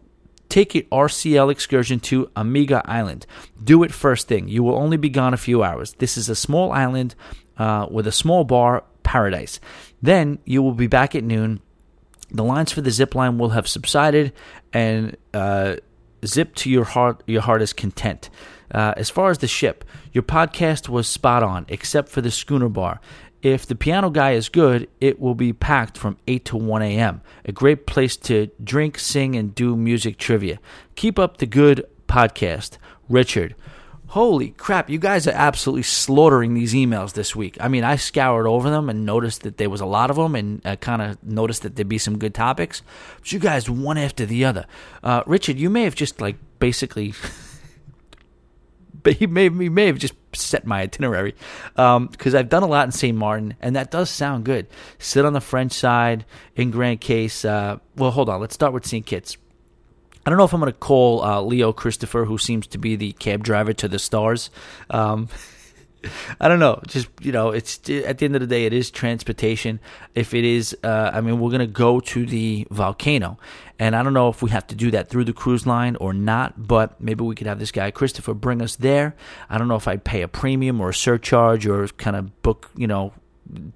take a RCL excursion to Amiga Island. Do it first thing. You will only be gone a few hours. This is a small island uh, with a small bar, paradise. Then you will be back at noon. The lines for the zip line will have subsided, and uh, zip to your heart. Your heart is content. Uh, as far as the ship, your podcast was spot on, except for the schooner bar. If the piano guy is good, it will be packed from 8 to 1 a.m. A great place to drink, sing, and do music trivia. Keep up the good podcast. Richard. Holy crap, you guys are absolutely slaughtering these emails this week. I mean, I scoured over them and noticed that there was a lot of them and I kind of noticed that there'd be some good topics. But you guys, one after the other. Uh, Richard, you may have just like basically he may he may have just set my itinerary because um, I've done a lot in St. Martin, and that does sound good. Sit on the French side in Grand Case. Uh, well, hold on. Let's start with St. Kitts. I don't know if I'm going to call uh, Leo Christopher, who seems to be the cab driver to the stars. Um, I don't know. Just you know, it's at the end of the day, it is transportation. If it is, uh, I mean, we're gonna go to the volcano, and I don't know if we have to do that through the cruise line or not. But maybe we could have this guy Christopher bring us there. I don't know if I'd pay a premium or a surcharge or kind of book, you know,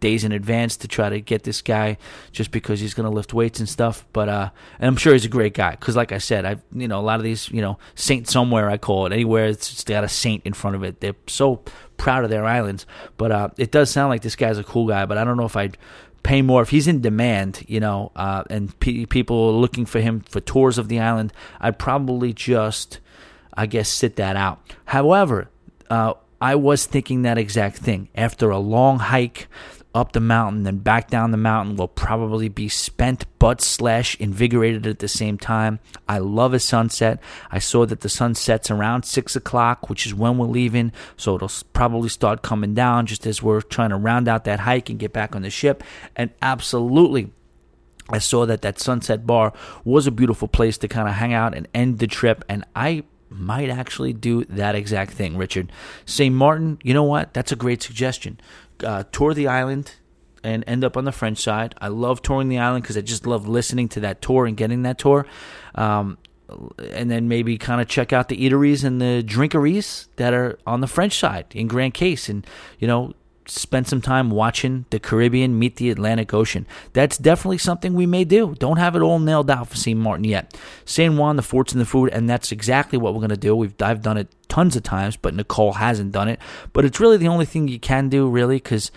days in advance to try to get this guy just because he's going to lift weights and stuff. But uh, and I'm sure he's a great guy because, like I said, I you know a lot of these you know Saint somewhere I call it anywhere it's got a saint in front of it. They're so proud of their islands. But uh, it does sound like this guy's a cool guy. But I don't know if I'd pay more if he's in demand, you know, uh, and pe- people are looking for him for tours of the island. I'd probably just, I guess, sit that out. However, uh, I was thinking that exact thing after a long hike up the mountain, then back down the mountain will probably be spent but slash invigorated at the same time. I love a sunset. I saw that the sun sets around six o'clock, which is when we're leaving, so it'll probably start coming down just as we're trying to round out that hike and get back on the ship. And absolutely. I saw that that Sunset Bar was a beautiful place to kind of hang out and end the trip, and I might actually do that exact thing, Richard. St. Martin, you know what? That's a great suggestion uh, tour the island and end up on the French side. I love touring the island because I just love listening to that tour and getting that tour. Um, and then maybe kind of check out the eateries and the drinkeries that are on the French side in Grand Case, and you know spend some time watching the Caribbean meet the Atlantic Ocean. That's definitely something we may do. Don't have it all nailed out for St. Martin yet. San Juan, the forts and the food, and that's exactly what we're going to do. We've I've done it tons of times, but Nicole hasn't done it. But it's really the only thing you can do, really, because.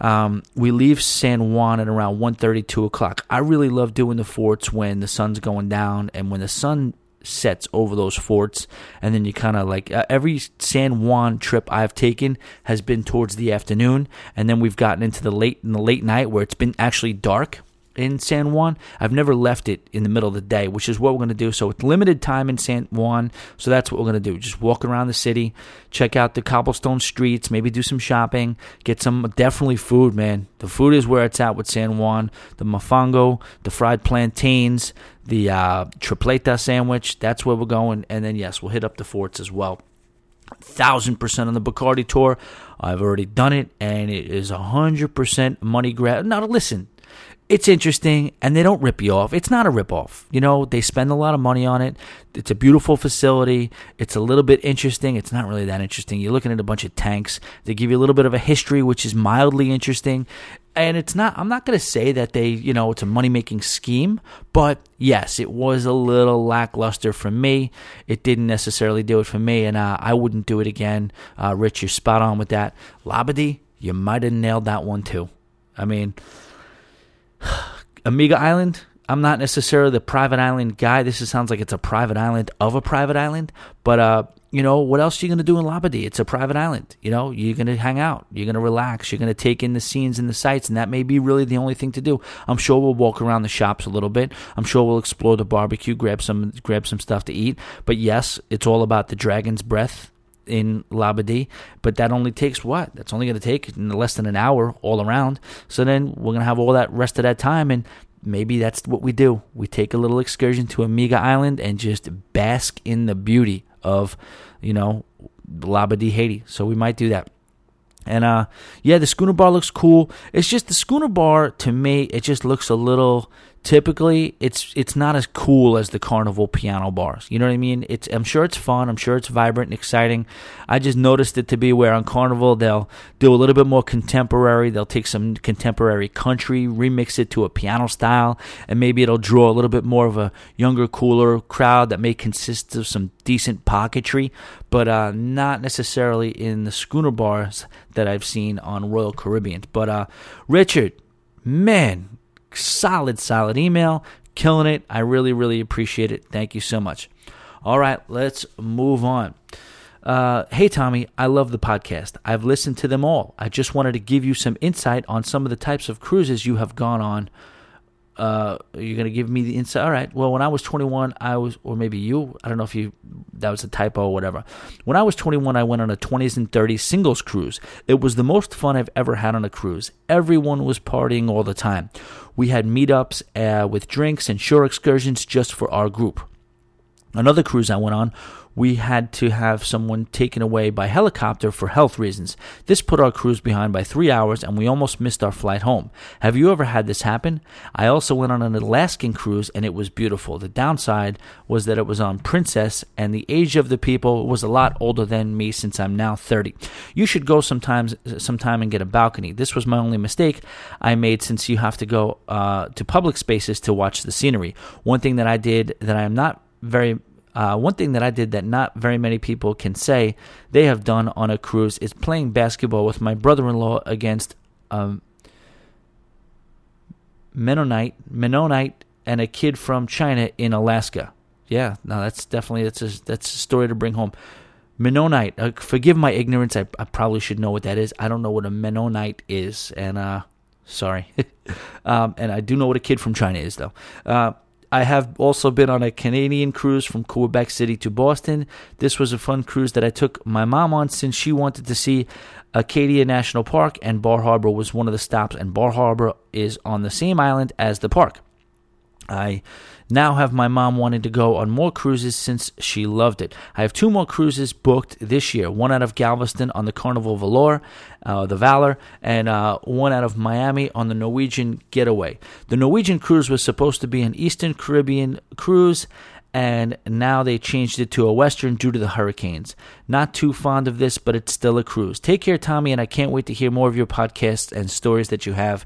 Um, we leave San Juan at around 1.30, 2 o'clock. I really love doing the forts when the sun's going down and when the sun sets over those forts, and then you kind of like uh, every San Juan trip I've taken has been towards the afternoon, and then we've gotten into the late in the late night where it's been actually dark in San Juan. I've never left it in the middle of the day, which is what we're going to do. So it's limited time in San Juan. So that's what we're going to do. Just walk around the city, check out the cobblestone streets, maybe do some shopping, get some definitely food, man. The food is where it's at with San Juan. The mofongo, the fried plantains, the uh, tripleta sandwich. That's where we're going. And then, yes, we'll hit up the forts as well. Thousand percent on the Bacardi tour. I've already done it, and it is a hundred percent money grab. Now, listen, it's interesting and they don't rip you off. It's not a rip off. You know, they spend a lot of money on it. It's a beautiful facility. It's a little bit interesting. It's not really that interesting. You're looking at a bunch of tanks. They give you a little bit of a history, which is mildly interesting. And it's not, I'm not going to say that they, you know, it's a money making scheme, but yes, it was a little lackluster for me. It didn't necessarily do it for me, and uh, I wouldn't do it again. Uh, Rich, you're spot on with that. Labadee, you might have nailed that one too. I mean, Amiga Island, I'm not necessarily the private island guy. This is, sounds like it's a private island of a private island, but uh, you know what else are you gonna do in Labadee? It's a private island. You know, you're gonna hang out, you're gonna relax, you're gonna take in the scenes and the sights, and that may be really the only thing to do. I'm sure we'll walk around the shops a little bit. I'm sure we'll explore the barbecue, grab some grab some stuff to eat. But yes, it's all about the dragon's breath in Labadee, but that only takes what? That's only going to take less than an hour all around. So then we're going to have all that rest of that time, and maybe that's what we do. We take a little excursion to Amiga Island and just bask in the beauty of, you know, Labadee, Haiti. So we might do that. And uh, yeah, the schooner bar looks cool. It's just the schooner bar to me, it just looks a little typically it's it's not as cool as the carnival piano bars. You know what i mean? It's i'm sure it's fun. I'm sure it's vibrant and exciting. I just noticed it to be where on carnival they'll do a little bit more contemporary. They'll take some contemporary country remix it to a piano style and maybe it'll draw a little bit more of a younger cooler crowd that may consist of some decent pocketry but uh, not necessarily in the schooner bars that i've seen on royal caribbean. But uh, richard man solid, solid email. Killing it. I really, really appreciate it. Thank you so much. All right, let's move on. Uh, hey, Tommy, I love the podcast. I've listened to them all. I just wanted to give you some insight on some of the types of cruises you have gone on uh, you're gonna give me the insight. All right. Well, when I was 21, I was, or maybe you. I don't know if you that was a typo or whatever. When I was 21, I went on a 20s and 30s singles cruise. It was the most fun I've ever had on a cruise. Everyone was partying all the time. We had meetups uh, with drinks and shore excursions just for our group. Another cruise I went on we had to have someone taken away by helicopter for health reasons. This put our cruise behind by three hours and we almost missed our flight home. Have you ever had this happen? I also went on an Alaskan cruise and it was beautiful. The downside was that it was on Princess and the age of the people was a lot older than me since I'm now 30. You should go sometimes sometime and get a balcony. This was my only mistake I made since you have to go uh, to public spaces to watch the scenery. One thing that I did that I am not very uh, one thing that I did that not very many people can say they have done on a cruise is playing basketball with my brother in law against um, Mennonite, Mennonite, and a kid from China in Alaska. Yeah, no, that's definitely that's a that's a story to bring home. Mennonite. Uh, forgive my ignorance. I, I probably should know what that is. I don't know what a Mennonite is, and uh, sorry. um, and I do know what a kid from China is, though. I have also been on a Canadian cruise from Quebec City to Boston. This was a fun cruise that I took my mom on since she wanted to see Acadia National Park, and Bar Harbor was one of the stops. And Bar Harbor is on the same island as the park. I now have my mom wanting to go on more cruises since she loved it. I have two more cruises booked this year one out of Galveston on the Carnival Valor, uh, the Valor, and uh, one out of Miami on the Norwegian Getaway. The Norwegian cruise was supposed to be an Eastern Caribbean cruise and now they changed it to a Western due to the hurricanes. Not too fond of this, but it's still a cruise. Take care, Tommy, and I can't wait to hear more of your podcasts and stories that you have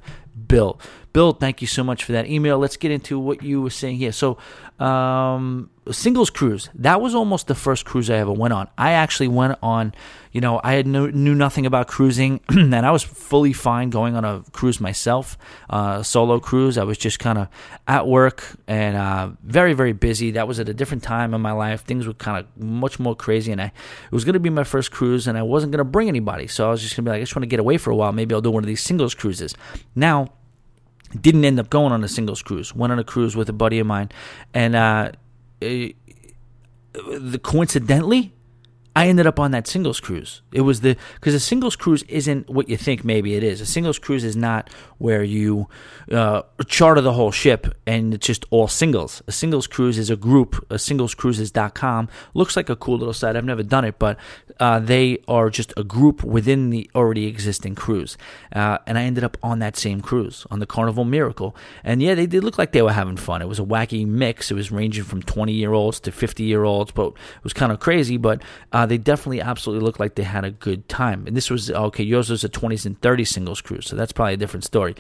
Bill. Bill, thank you so much for that email. Let's get into what you were saying here. So, um, singles cruise. That was almost the first cruise I ever went on. I actually went on, you know, I had no, knew nothing about cruising, and I was fully fine going on a cruise myself, uh, solo cruise. I was just kind of at work and uh, very, very busy. That was at a different time in my life. Things were kind of much more crazy, and I it was going to be my first cruise, and I wasn't going to bring anybody. So I was just going to be like, I just want to get away for a while. Maybe I'll do one of these singles cruises. Now didn't end up going on a singles cruise. Went on a cruise with a buddy of mine, and uh, it, the coincidentally, I ended up on that singles cruise. It was the because a singles cruise isn't what you think maybe it is. A singles cruise is not where you uh, charter the whole ship and it's just all singles. A singles cruise is a group. A singlescruises.com looks like a cool little site. I've never done it, but uh, they are just a group within the already existing cruise. Uh, and I ended up on that same cruise on the Carnival Miracle. And yeah, they did look like they were having fun. It was a wacky mix. It was ranging from 20 year olds to 50 year olds, but it was kind of crazy. But uh, they definitely absolutely looked like they had a good time. And this was okay. Yours was a 20s and 30s singles cruise, so that's probably a different story.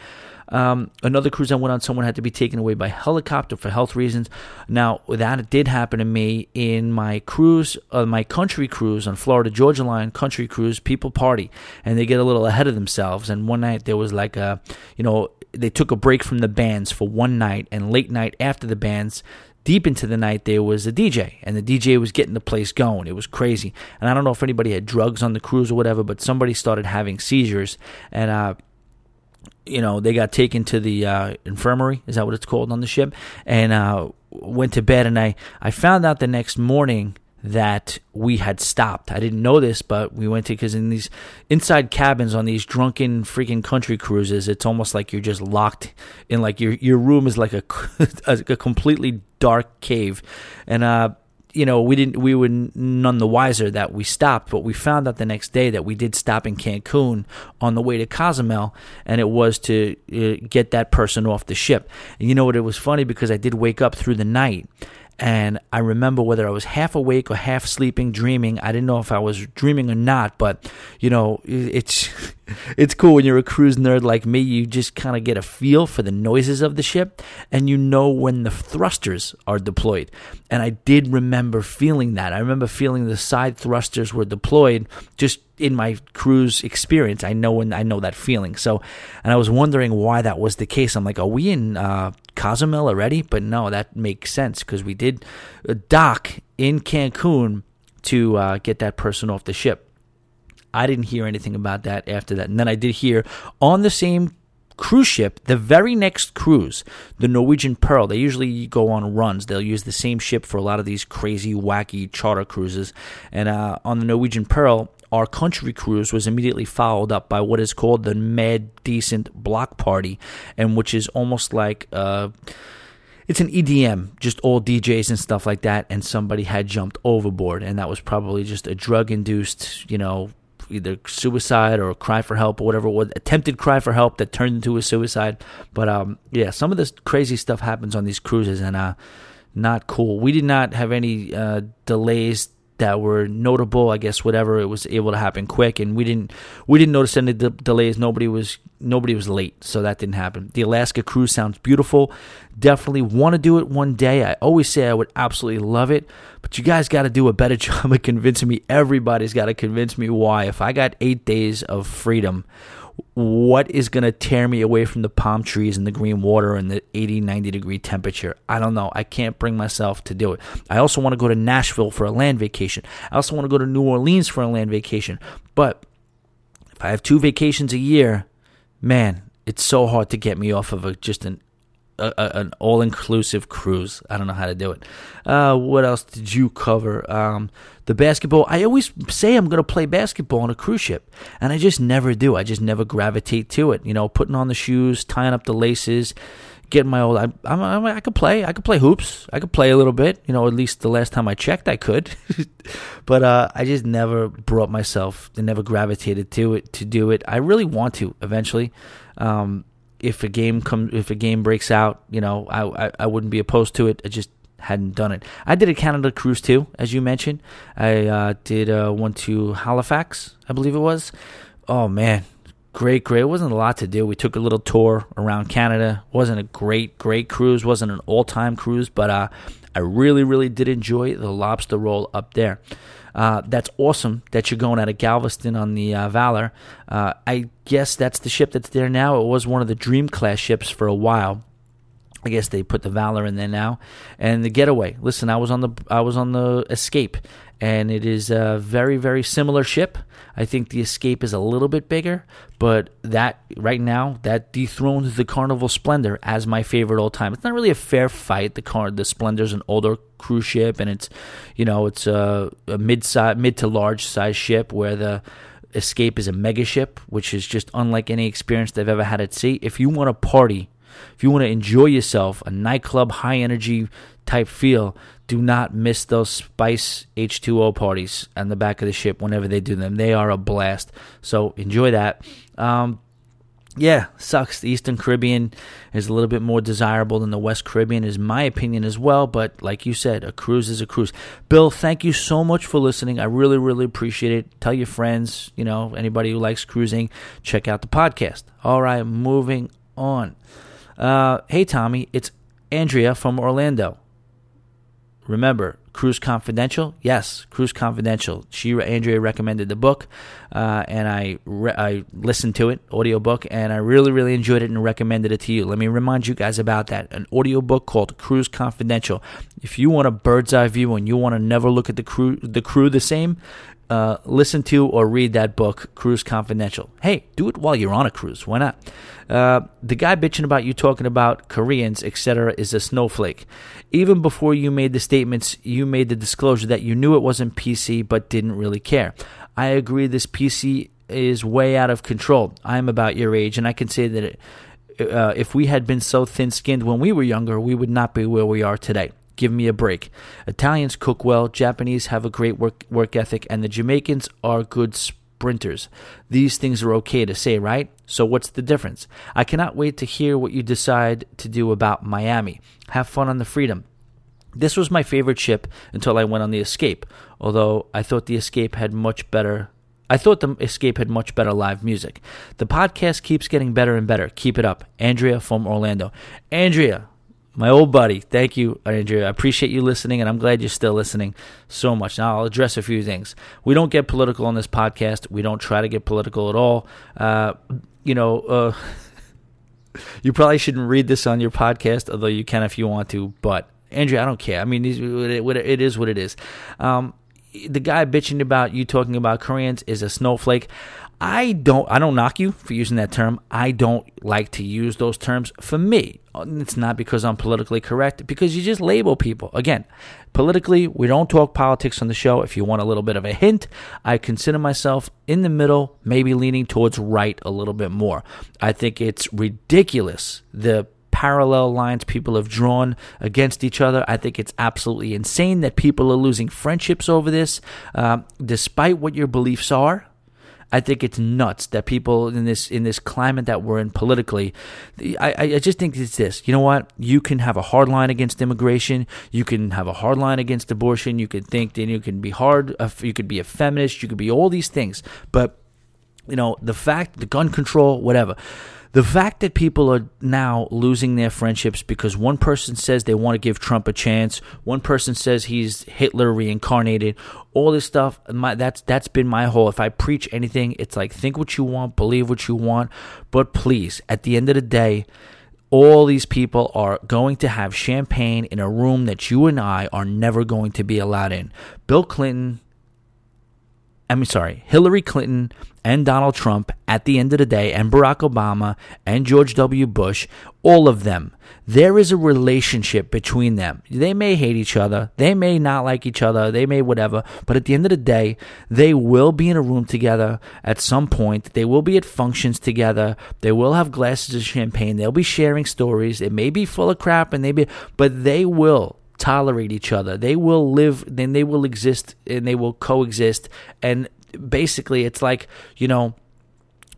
Um, another cruise I went on, someone had to be taken away by helicopter for health reasons. Now that did happen to me in my cruise, uh, my country cruise on Florida Georgia Line country cruise. People party and they get a little ahead of themselves. And one night there was like a, you know, they took a break from the bands for one night, and late night after the bands, deep into the night there was a DJ and the DJ was getting the place going. It was crazy. And I don't know if anybody had drugs on the cruise or whatever, but somebody started having seizures and uh you know, they got taken to the uh, infirmary. Is that what it's called on the ship? And uh, went to bed. And I, I found out the next morning that we had stopped. I didn't know this, but we went to because in these inside cabins on these drunken freaking country cruises, it's almost like you're just locked in. Like your your room is like a a completely dark cave, and uh, you know, we didn't, we were none the wiser that we stopped, but we found out the next day that we did stop in Cancun on the way to Cozumel, and it was to uh, get that person off the ship. And you know what? It was funny because I did wake up through the night, and I remember whether I was half awake or half sleeping, dreaming. I didn't know if I was dreaming or not, but you know, it's it's cool when you're a cruise nerd like me. You just kind of get a feel for the noises of the ship, and you know when the thrusters are deployed. And I did remember feeling that. I remember feeling the side thrusters were deployed just in my cruise experience. I know when I know that feeling. So, and I was wondering why that was the case. I'm like, are we in uh, Cozumel already? But no, that makes sense because we did uh, dock in Cancun to uh, get that person off the ship. I didn't hear anything about that after that. And then I did hear on the same cruise ship, the very next cruise, the Norwegian Pearl, they usually go on runs. They'll use the same ship for a lot of these crazy, wacky charter cruises. And uh, on the Norwegian Pearl, our country cruise was immediately followed up by what is called the Mad Decent Block Party, and which is almost like. Uh, it's an EDM, just all DJs and stuff like that, and somebody had jumped overboard, and that was probably just a drug induced, you know, either suicide or cry for help or whatever it was, attempted cry for help that turned into a suicide. But um, yeah, some of this crazy stuff happens on these cruises, and uh, not cool. We did not have any uh, delays that were notable. I guess whatever it was able to happen quick, and we didn't we didn't notice any de- delays. Nobody was nobody was late, so that didn't happen. The Alaska cruise sounds beautiful. Definitely want to do it one day. I always say I would absolutely love it, but you guys got to do a better job of convincing me. Everybody's got to convince me why. If I got eight days of freedom what is going to tear me away from the palm trees and the green water and the 80, 90 degree temperature? I don't know. I can't bring myself to do it. I also want to go to Nashville for a land vacation. I also want to go to New Orleans for a land vacation. But if I have two vacations a year, man, it's so hard to get me off of a, just an a, a, an all inclusive cruise. I don't know how to do it. Uh, what else did you cover? Um, the basketball. I always say I'm going to play basketball on a cruise ship, and I just never do. I just never gravitate to it. You know, putting on the shoes, tying up the laces, getting my old. I, I'm, I'm, I could play. I could play hoops. I could play a little bit. You know, at least the last time I checked, I could. but uh, I just never brought myself and never gravitated to it to do it. I really want to eventually. Um, if a game comes, if a game breaks out, you know, I, I, I wouldn't be opposed to it. I just hadn't done it. I did a Canada cruise too, as you mentioned. I uh, did uh, one to Halifax, I believe it was. Oh man, great, great. It wasn't a lot to do. We took a little tour around Canada. wasn't a great, great cruise. wasn't an all-time cruise, but uh, I really, really did enjoy the lobster roll up there. Uh, that's awesome that you're going out of Galveston on the uh, Valor. Uh, I guess that's the ship that's there now. It was one of the Dream class ships for a while. I guess they put the Valor in there now, and the Getaway. Listen, I was on the I was on the Escape, and it is a very very similar ship. I think the Escape is a little bit bigger, but that right now that dethrones the Carnival Splendor as my favorite all time. It's not really a fair fight. The car the Splendor's an older cruise ship, and it's you know it's a, a mid size mid to large size ship where the Escape is a mega ship, which is just unlike any experience they've ever had at sea. If you want to party if you want to enjoy yourself, a nightclub, high energy type feel, do not miss those Spice H2O parties on the back of the ship whenever they do them. They are a blast. So enjoy that. Um, yeah, sucks. The Eastern Caribbean is a little bit more desirable than the West Caribbean, is my opinion as well. But like you said, a cruise is a cruise. Bill, thank you so much for listening. I really, really appreciate it. Tell your friends, you know, anybody who likes cruising, check out the podcast. All right, moving on. Uh, hey, Tommy, it's Andrea from Orlando. Remember, Cruise Confidential? Yes, Cruise Confidential. She, Andrea, recommended the book, uh, and I re- I listened to it, audiobook, and I really, really enjoyed it and recommended it to you. Let me remind you guys about that. An audiobook called Cruise Confidential. If you want a bird's eye view and you want to never look at the crew the crew the same, uh, listen to or read that book, Cruise Confidential. Hey, do it while you're on a cruise. Why not? Uh, the guy bitching about you talking about Koreans, etc., is a snowflake. Even before you made the statements, you made the disclosure that you knew it wasn't PC but didn't really care. I agree this PC is way out of control. I'm about your age, and I can say that it, uh, if we had been so thin skinned when we were younger, we would not be where we are today. Give me a break. Italians cook well, Japanese have a great work, work ethic, and the Jamaicans are good sprinters. These things are okay to say, right? So, what's the difference? I cannot wait to hear what you decide to do about Miami. Have fun on the Freedom. This was my favorite ship until I went on the Escape, although I thought the Escape had much better I thought the Escape had much better live music. The podcast keeps getting better and better. Keep it up. Andrea from Orlando. Andrea, my old buddy. Thank you, Andrea. I appreciate you listening, and I'm glad you're still listening so much. Now, I'll address a few things. We don't get political on this podcast. We don't try to get political at all. Uh, you know, uh, you probably shouldn't read this on your podcast, although you can if you want to. But Andrea, I don't care. I mean, it is what it is. Um, the guy bitching about you talking about Koreans is a snowflake. I don't I don't knock you for using that term. I don't like to use those terms for me. It's not because I'm politically correct, because you just label people. Again, politically, we don't talk politics on the show. If you want a little bit of a hint, I consider myself in the middle, maybe leaning towards right a little bit more. I think it's ridiculous the parallel lines people have drawn against each other. I think it's absolutely insane that people are losing friendships over this, uh, despite what your beliefs are. I think it's nuts that people in this in this climate that we're in politically. I, I just think it's this. You know what? You can have a hard line against immigration. You can have a hard line against abortion. You can think then you can be hard. You could be a feminist. You could be all these things. But you know the fact, the gun control, whatever. The fact that people are now losing their friendships because one person says they want to give Trump a chance, one person says he's Hitler reincarnated, all this stuff. My, that's that's been my whole. If I preach anything, it's like think what you want, believe what you want, but please, at the end of the day, all these people are going to have champagne in a room that you and I are never going to be allowed in. Bill Clinton, I mean, sorry, Hillary Clinton and Donald Trump at the end of the day, and Barack Obama and George W. Bush, all of them, there is a relationship between them. They may hate each other, they may not like each other, they may whatever, but at the end of the day, they will be in a room together at some point. They will be at functions together. They will have glasses of champagne. They'll be sharing stories. It may be full of crap, and they be, but they will tolerate each other. They will live, then they will exist, and they will coexist. And basically, it's like you know,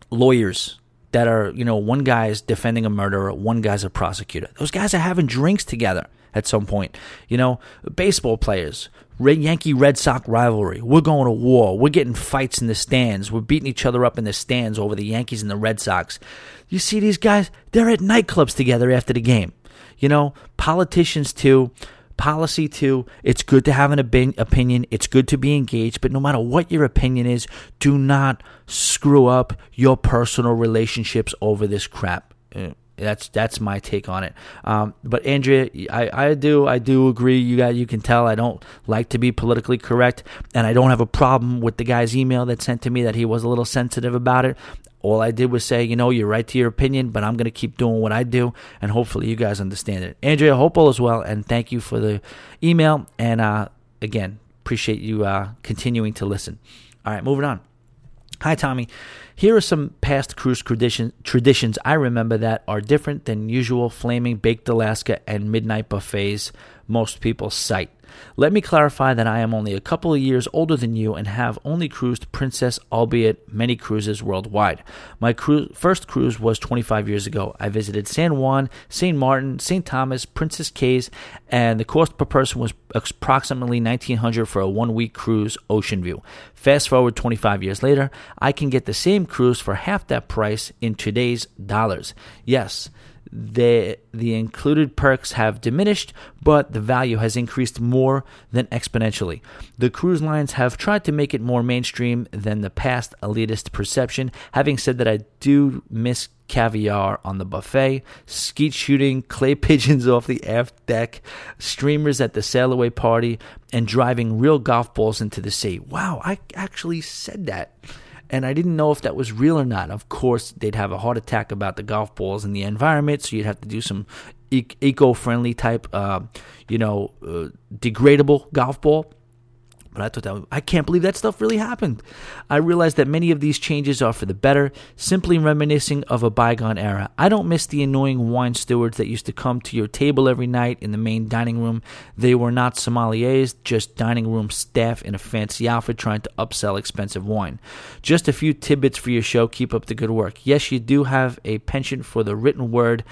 lawyers that are, you know, one guy's defending a murderer, one guy's a prosecutor. Those guys are having drinks together at some point. You know, baseball players, Yankee Red Sox rivalry. We're going to war. We're getting fights in the stands. We're beating each other up in the stands over the Yankees and the Red Sox. You see these guys, they're at nightclubs together after the game. You know, politicians too policy too. It's good to have an opinion. It's good to be engaged, but no matter what your opinion is, do not screw up your personal relationships over this crap. Uh, that's that's my take on it. Um, but Andrea, I, I do I do agree. You got you can tell I don't like to be politically correct, and I don't have a problem with the guy's email that sent to me that he was a little sensitive about it. All I did was say, you know, you're right to your opinion, but I'm going to keep doing what I do, and hopefully you guys understand it. Andrea, hope all is well, and thank you for the email. And uh, again, appreciate you uh, continuing to listen. All right, moving on. Hi, Tommy. Here are some past cruise tradition, traditions I remember that are different than usual flaming baked Alaska and midnight buffets most people cite. Let me clarify that I am only a couple of years older than you and have only cruised Princess, albeit many cruises worldwide. My cru- first cruise was 25 years ago. I visited San Juan, St. Martin, St. Thomas, Princess Cays, and the cost per person was approximately 1900 for a one week cruise, Ocean View. Fast forward 25 years later, I can get the same cruise for half that price in today's dollars. Yes, the the included perks have diminished, but the value has increased more than exponentially. The cruise lines have tried to make it more mainstream than the past elitist perception. Having said that, I do miss caviar on the buffet, skeet shooting, clay pigeons off the aft deck, streamers at the sail away party, and driving real golf balls into the sea. Wow, I actually said that and I didn't know if that was real or not. Of course, they'd have a heart attack about the golf balls and the environment, so you'd have to do some eco-friendly type, uh, you know, uh, degradable golf ball. But I thought that I can't believe that stuff really happened. I realized that many of these changes are for the better, simply reminiscing of a bygone era. I don't miss the annoying wine stewards that used to come to your table every night in the main dining room. They were not sommeliers, just dining room staff in a fancy outfit trying to upsell expensive wine. Just a few tidbits for your show. Keep up the good work. Yes, you do have a penchant for the written word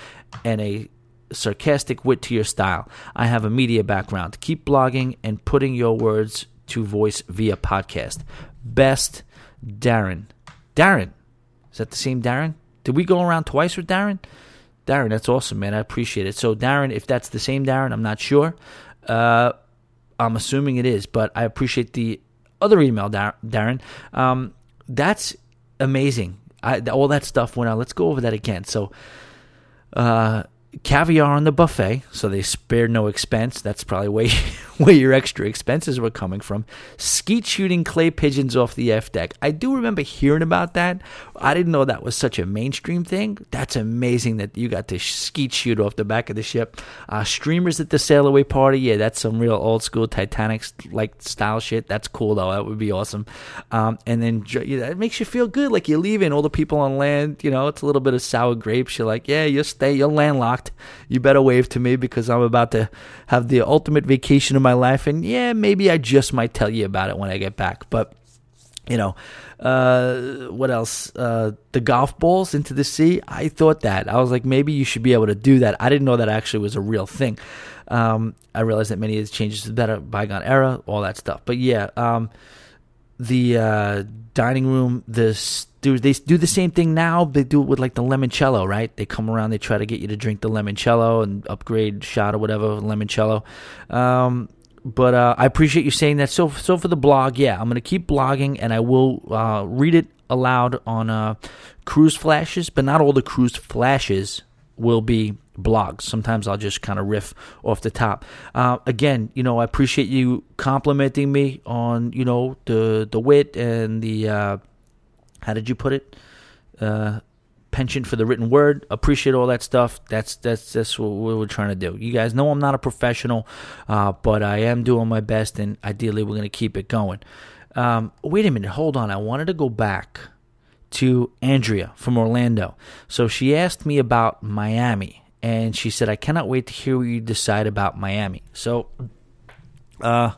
and a sarcastic wit to your style. I have a media background. Keep blogging and putting your words to voice via podcast. Best Darren. Darren. Is that the same Darren? Did we go around twice with Darren? Darren, that's awesome, man. I appreciate it. So, Darren, if that's the same Darren, I'm not sure. Uh, I'm assuming it is, but I appreciate the other email, Darren. Um, that's amazing. I, all that stuff went on. Let's go over that again. So, uh, caviar on the buffet, so they spared no expense. That's probably where, where your extra expenses were coming from. Skeet shooting clay pigeons off the aft deck. I do remember hearing about that. I didn't know that was such a mainstream thing. That's amazing that you got to skeet shoot off the back of the ship. Uh, streamers at the sail away party. Yeah, that's some real old school Titanic like style shit. That's cool though. That would be awesome. Um, and then it makes you feel good, like you're leaving. All the people on land, you know, it's a little bit of sour grapes. You're like, yeah, you'll stay, you're landlocked you better wave to me because I'm about to have the ultimate vacation of my life. And yeah, maybe I just might tell you about it when I get back. But you know, uh, what else? Uh, the golf balls into the sea. I thought that. I was like, maybe you should be able to do that. I didn't know that actually was a real thing. Um, I realized that many of the changes to the better bygone era, all that stuff. But yeah, um, the uh, dining room, the do they do the same thing now? They do it with like the limoncello, right? They come around, they try to get you to drink the limoncello and upgrade shot or whatever limoncello. Um, but uh, I appreciate you saying that. So, so for the blog, yeah, I'm gonna keep blogging, and I will uh, read it aloud on uh, cruise flashes, but not all the cruise flashes will be blogs. Sometimes I'll just kind of riff off the top. Uh, again, you know, I appreciate you complimenting me on you know the the wit and the uh, how did you put it? Uh, penchant for the written word. Appreciate all that stuff. That's that's that's what we're trying to do. You guys know I'm not a professional, uh, but I am doing my best, and ideally we're gonna keep it going. Um, wait a minute, hold on. I wanted to go back to Andrea from Orlando. So she asked me about Miami, and she said, I cannot wait to hear what you decide about Miami. So, uh,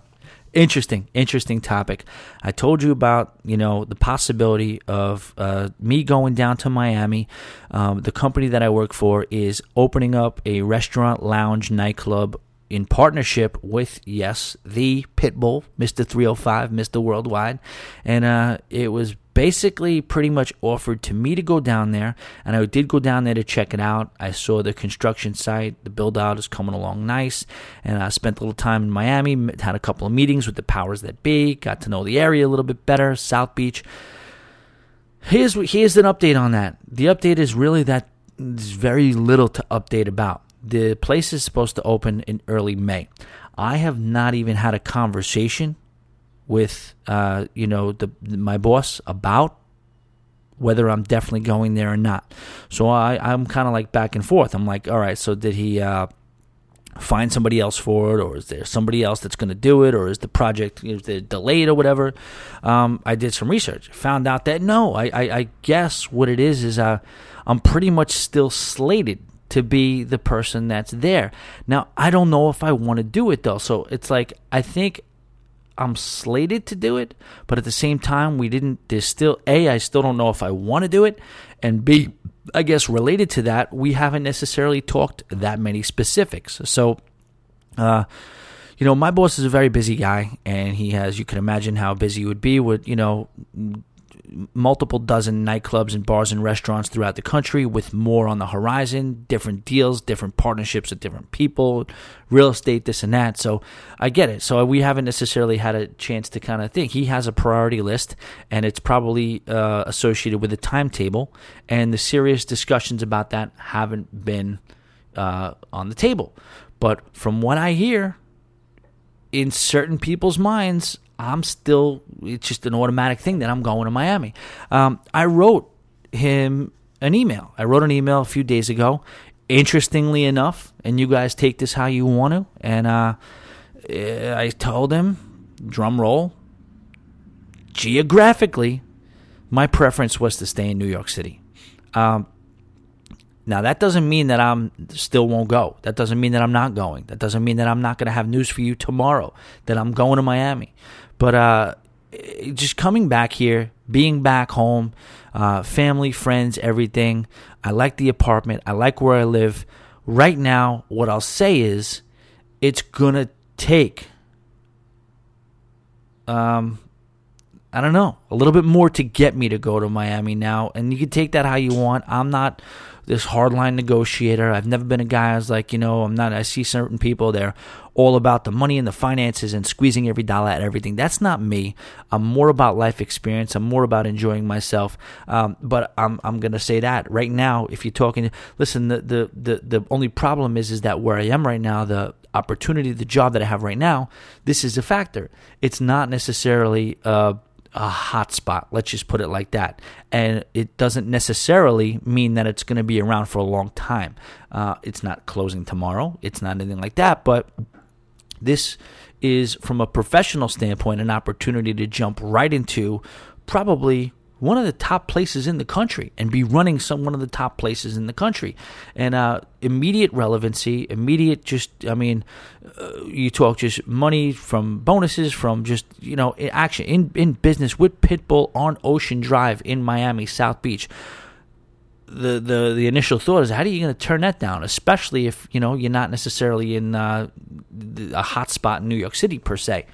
interesting, interesting topic. I told you about, you know, the possibility of uh, me going down to Miami. Um, the company that I work for is opening up a restaurant, lounge, nightclub in partnership with yes the pitbull mr 305 mr worldwide. And uh, it was basically pretty much offered to me to go down there and i did go down there to check it out. I saw the construction site the build out is coming along nice and i spent a little time in miami had a couple of meetings with the powers that be got to know the area a little bit better south beach. Here's here's an update on that. The update is really that there's very little to update about the place is supposed to open in early May. I have not even had a conversation with uh, you know the my boss about whether I'm definitely going there or not. So I I'm kind of like back and forth. I'm like, all right, so did he uh, find somebody else for it, or is there somebody else that's going to do it, or is the project is delayed or whatever? Um, I did some research, found out that no, I I, I guess what it is is uh, I'm pretty much still slated to be the person that's there. Now, I don't know if I want to do it though. So it's like, I think I'm slated to do it, but at the same time, we didn't, there's still, A, I still don't know if I want to do it. And B, I guess related to that, we haven't necessarily talked that many specifics. So, uh, you know, my boss is a very busy guy, and he has, you can imagine how busy he would be with, you know, multiple dozen nightclubs and bars and restaurants throughout the country with more on the horizon, different deals, different partnerships with different people, real estate, this and that. So I get it. So we haven't necessarily had a chance to kind of think. He has a priority list and it's probably uh, associated with a timetable. And the serious discussions about that haven't been uh, on the table. But from what I hear, in certain people's minds, I'm still, it's just an automatic thing that I'm going to Miami. Um, I wrote him an email. I wrote an email a few days ago. Interestingly enough, and you guys take this how you want to, and uh, I told him, drum roll, geographically, my preference was to stay in New York City. Um, now that doesn't mean that I'm still won't go. That doesn't mean that I'm not going. That doesn't mean that I'm not going to have news for you tomorrow. That I'm going to Miami. But uh, just coming back here, being back home, uh, family, friends, everything. I like the apartment. I like where I live. Right now, what I'll say is, it's gonna take. Um, I don't know, a little bit more to get me to go to Miami now, and you can take that how you want. I'm not this hardline negotiator. I've never been a guy who's like, you know, I'm not. I see certain people they're all about the money and the finances and squeezing every dollar out of everything. That's not me. I'm more about life experience. I'm more about enjoying myself. Um, but I'm I'm gonna say that right now. If you're talking, listen. The, the the the only problem is is that where I am right now, the opportunity, the job that I have right now, this is a factor. It's not necessarily. A hot spot. Let's just put it like that. And it doesn't necessarily mean that it's going to be around for a long time. Uh, it's not closing tomorrow. It's not anything like that. But this is, from a professional standpoint, an opportunity to jump right into probably one of the top places in the country and be running some one of the top places in the country. And uh, immediate relevancy immediate just i mean uh, you talk just money from bonuses from just you know action in, in business with pitbull on ocean drive in miami south beach the, the the initial thought is how are you going to turn that down especially if you know you're not necessarily in uh, a hot spot in new york city per se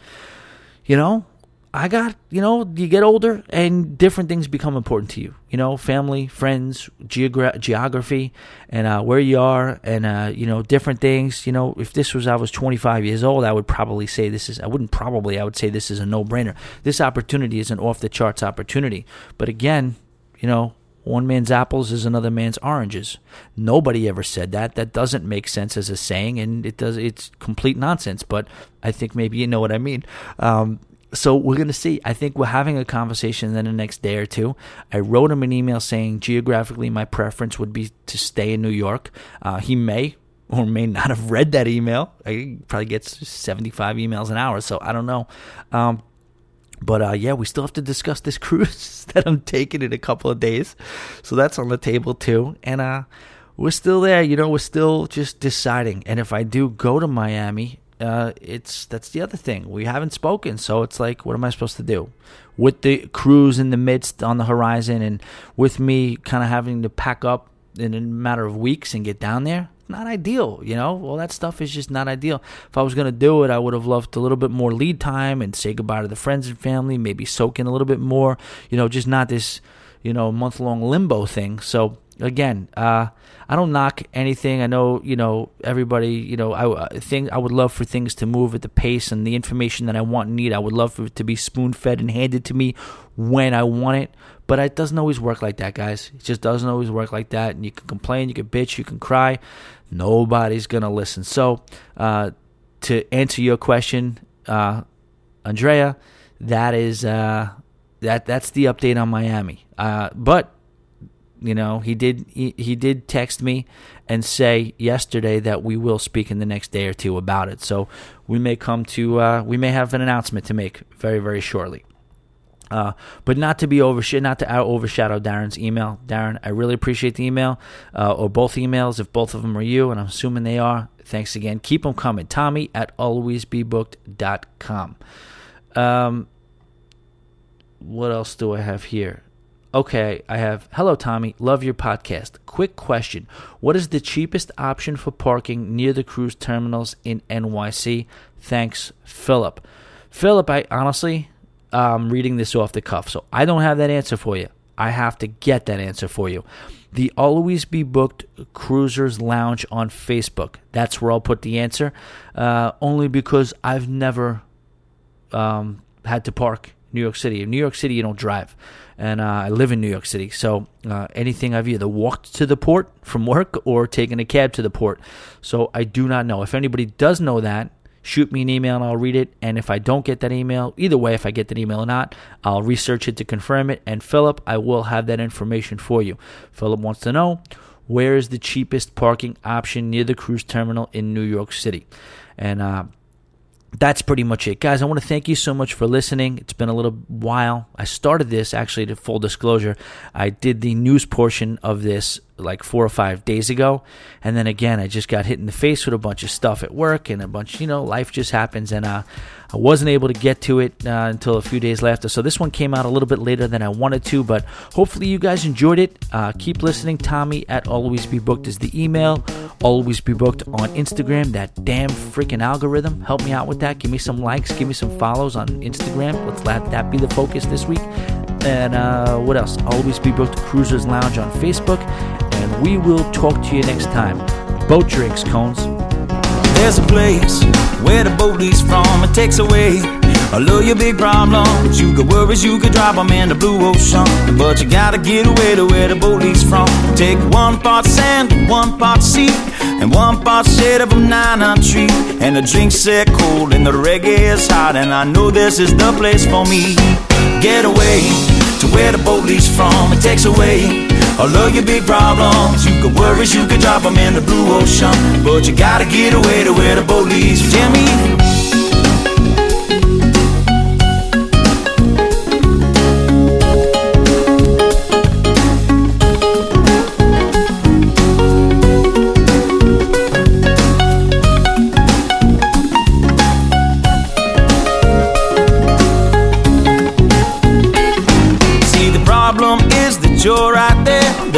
you know I got, you know, you get older and different things become important to you. You know, family, friends, geogra- geography, and uh, where you are, and uh, you know, different things. You know, if this was I was 25 years old, I would probably say this is. I wouldn't probably. I would say this is a no-brainer. This opportunity is an off-the-charts opportunity. But again, you know, one man's apples is another man's oranges. Nobody ever said that. That doesn't make sense as a saying, and it does. It's complete nonsense. But I think maybe you know what I mean. Um, so we're going to see. I think we're having a conversation in the next day or two. I wrote him an email saying geographically my preference would be to stay in New York. Uh, he may or may not have read that email. He probably gets 75 emails an hour, so I don't know. Um, but uh, yeah, we still have to discuss this cruise that I'm taking in a couple of days. So that's on the table too. And uh, we're still there. You know, we're still just deciding. And if I do go to Miami, uh, it's that's the other thing. We haven't spoken, so it's like, what am I supposed to do? With the cruise in the midst on the horizon, and with me kind of having to pack up in a matter of weeks and get down there, not ideal, you know? All that stuff is just not ideal. If I was going to do it, I would have loved a little bit more lead time and say goodbye to the friends and family, maybe soak in a little bit more, you know, just not this, you know, month long limbo thing. So, again, uh, I don't knock anything. I know, you know, everybody, you know, I, I think I would love for things to move at the pace and the information that I want and need. I would love for it to be spoon fed and handed to me when I want it. But it doesn't always work like that, guys. It just doesn't always work like that. And you can complain, you can bitch, you can cry. Nobody's going to listen. So, uh, to answer your question, uh, Andrea, that is uh, that that's the update on Miami. Uh, but you know, he did he, he did text me and say yesterday that we will speak in the next day or two about it. So we may come to uh, we may have an announcement to make very very shortly. Uh, but not to be over not to overshadow Darren's email. Darren, I really appreciate the email uh, or both emails if both of them are you, and I'm assuming they are. Thanks again. Keep them coming. Tommy at alwaysbebooked.com. Um, what else do I have here? Okay, I have Hello Tommy, love your podcast. Quick question. What is the cheapest option for parking near the cruise terminals in NYC? Thanks, Philip. Philip, I honestly I'm reading this off the cuff, so I don't have that answer for you. I have to get that answer for you. The Always Be Booked Cruisers Lounge on Facebook. That's where I'll put the answer. Uh, only because I've never um, had to park New York City. In New York City, you don't drive and uh, I live in New York City. So uh, anything I've either walked to the port from work or taken a cab to the port. So I do not know. If anybody does know that, shoot me an email and I'll read it. And if I don't get that email, either way, if I get that email or not, I'll research it to confirm it. And Philip, I will have that information for you. Philip wants to know where is the cheapest parking option near the cruise terminal in New York City. And uh, that's pretty much it. Guys, I want to thank you so much for listening. It's been a little while. I started this actually to full disclosure. I did the news portion of this like four or five days ago. And then again, I just got hit in the face with a bunch of stuff at work and a bunch, you know, life just happens. And uh, I wasn't able to get to it uh, until a few days later. So this one came out a little bit later than I wanted to, but hopefully you guys enjoyed it. Uh, keep listening. Tommy at Always Be Booked is the email. Always Be Booked on Instagram. That damn freaking algorithm. Help me out with that. Give me some likes. Give me some follows on Instagram. Let's let that be the focus this week. And uh, what else? Always Be Booked Cruisers Lounge on Facebook. We will talk to you next time. Boat drinks, cones. There's a place where the boat leaves from. It takes away all of your big problems. You could worries, you could drop them in the blue ocean. But you gotta get away to where the boat leaves from. Take one part sand, one part sea, and one part shade of a nine tree. And the drinks set cold and the reggae is hot. And I know this is the place for me. Get away to where the boat leaves from. It takes away all of your big problems. You could worries, you can drop them in the blue ocean. But you gotta get away to where the boat leads. Jimmy.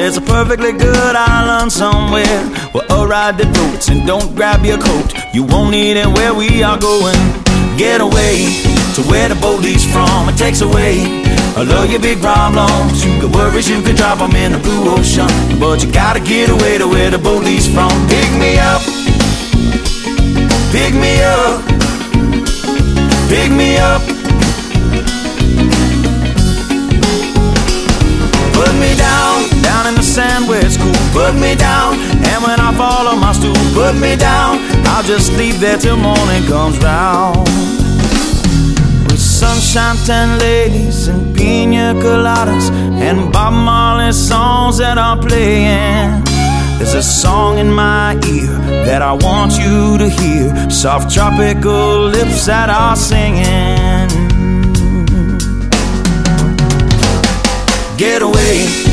There's a perfectly good island somewhere where a ride the floats and don't grab your coat. You won't need it where we are going. Get away to where the boat leaves from. It takes away all of your big problems. You got worries, you can drop them in the blue ocean. But you gotta get away to where the boat leaves from. Pick me up. Pick me up. Pick me up. Put me down, down in the sand where it's cool. Put me down, and when I fall on my stool, put me down. I'll just leave there till morning comes round. With sunshine, ten ladies, and pina coladas, and Bob Marley songs that are playing. There's a song in my ear that I want you to hear. Soft tropical lips that are singing. Get away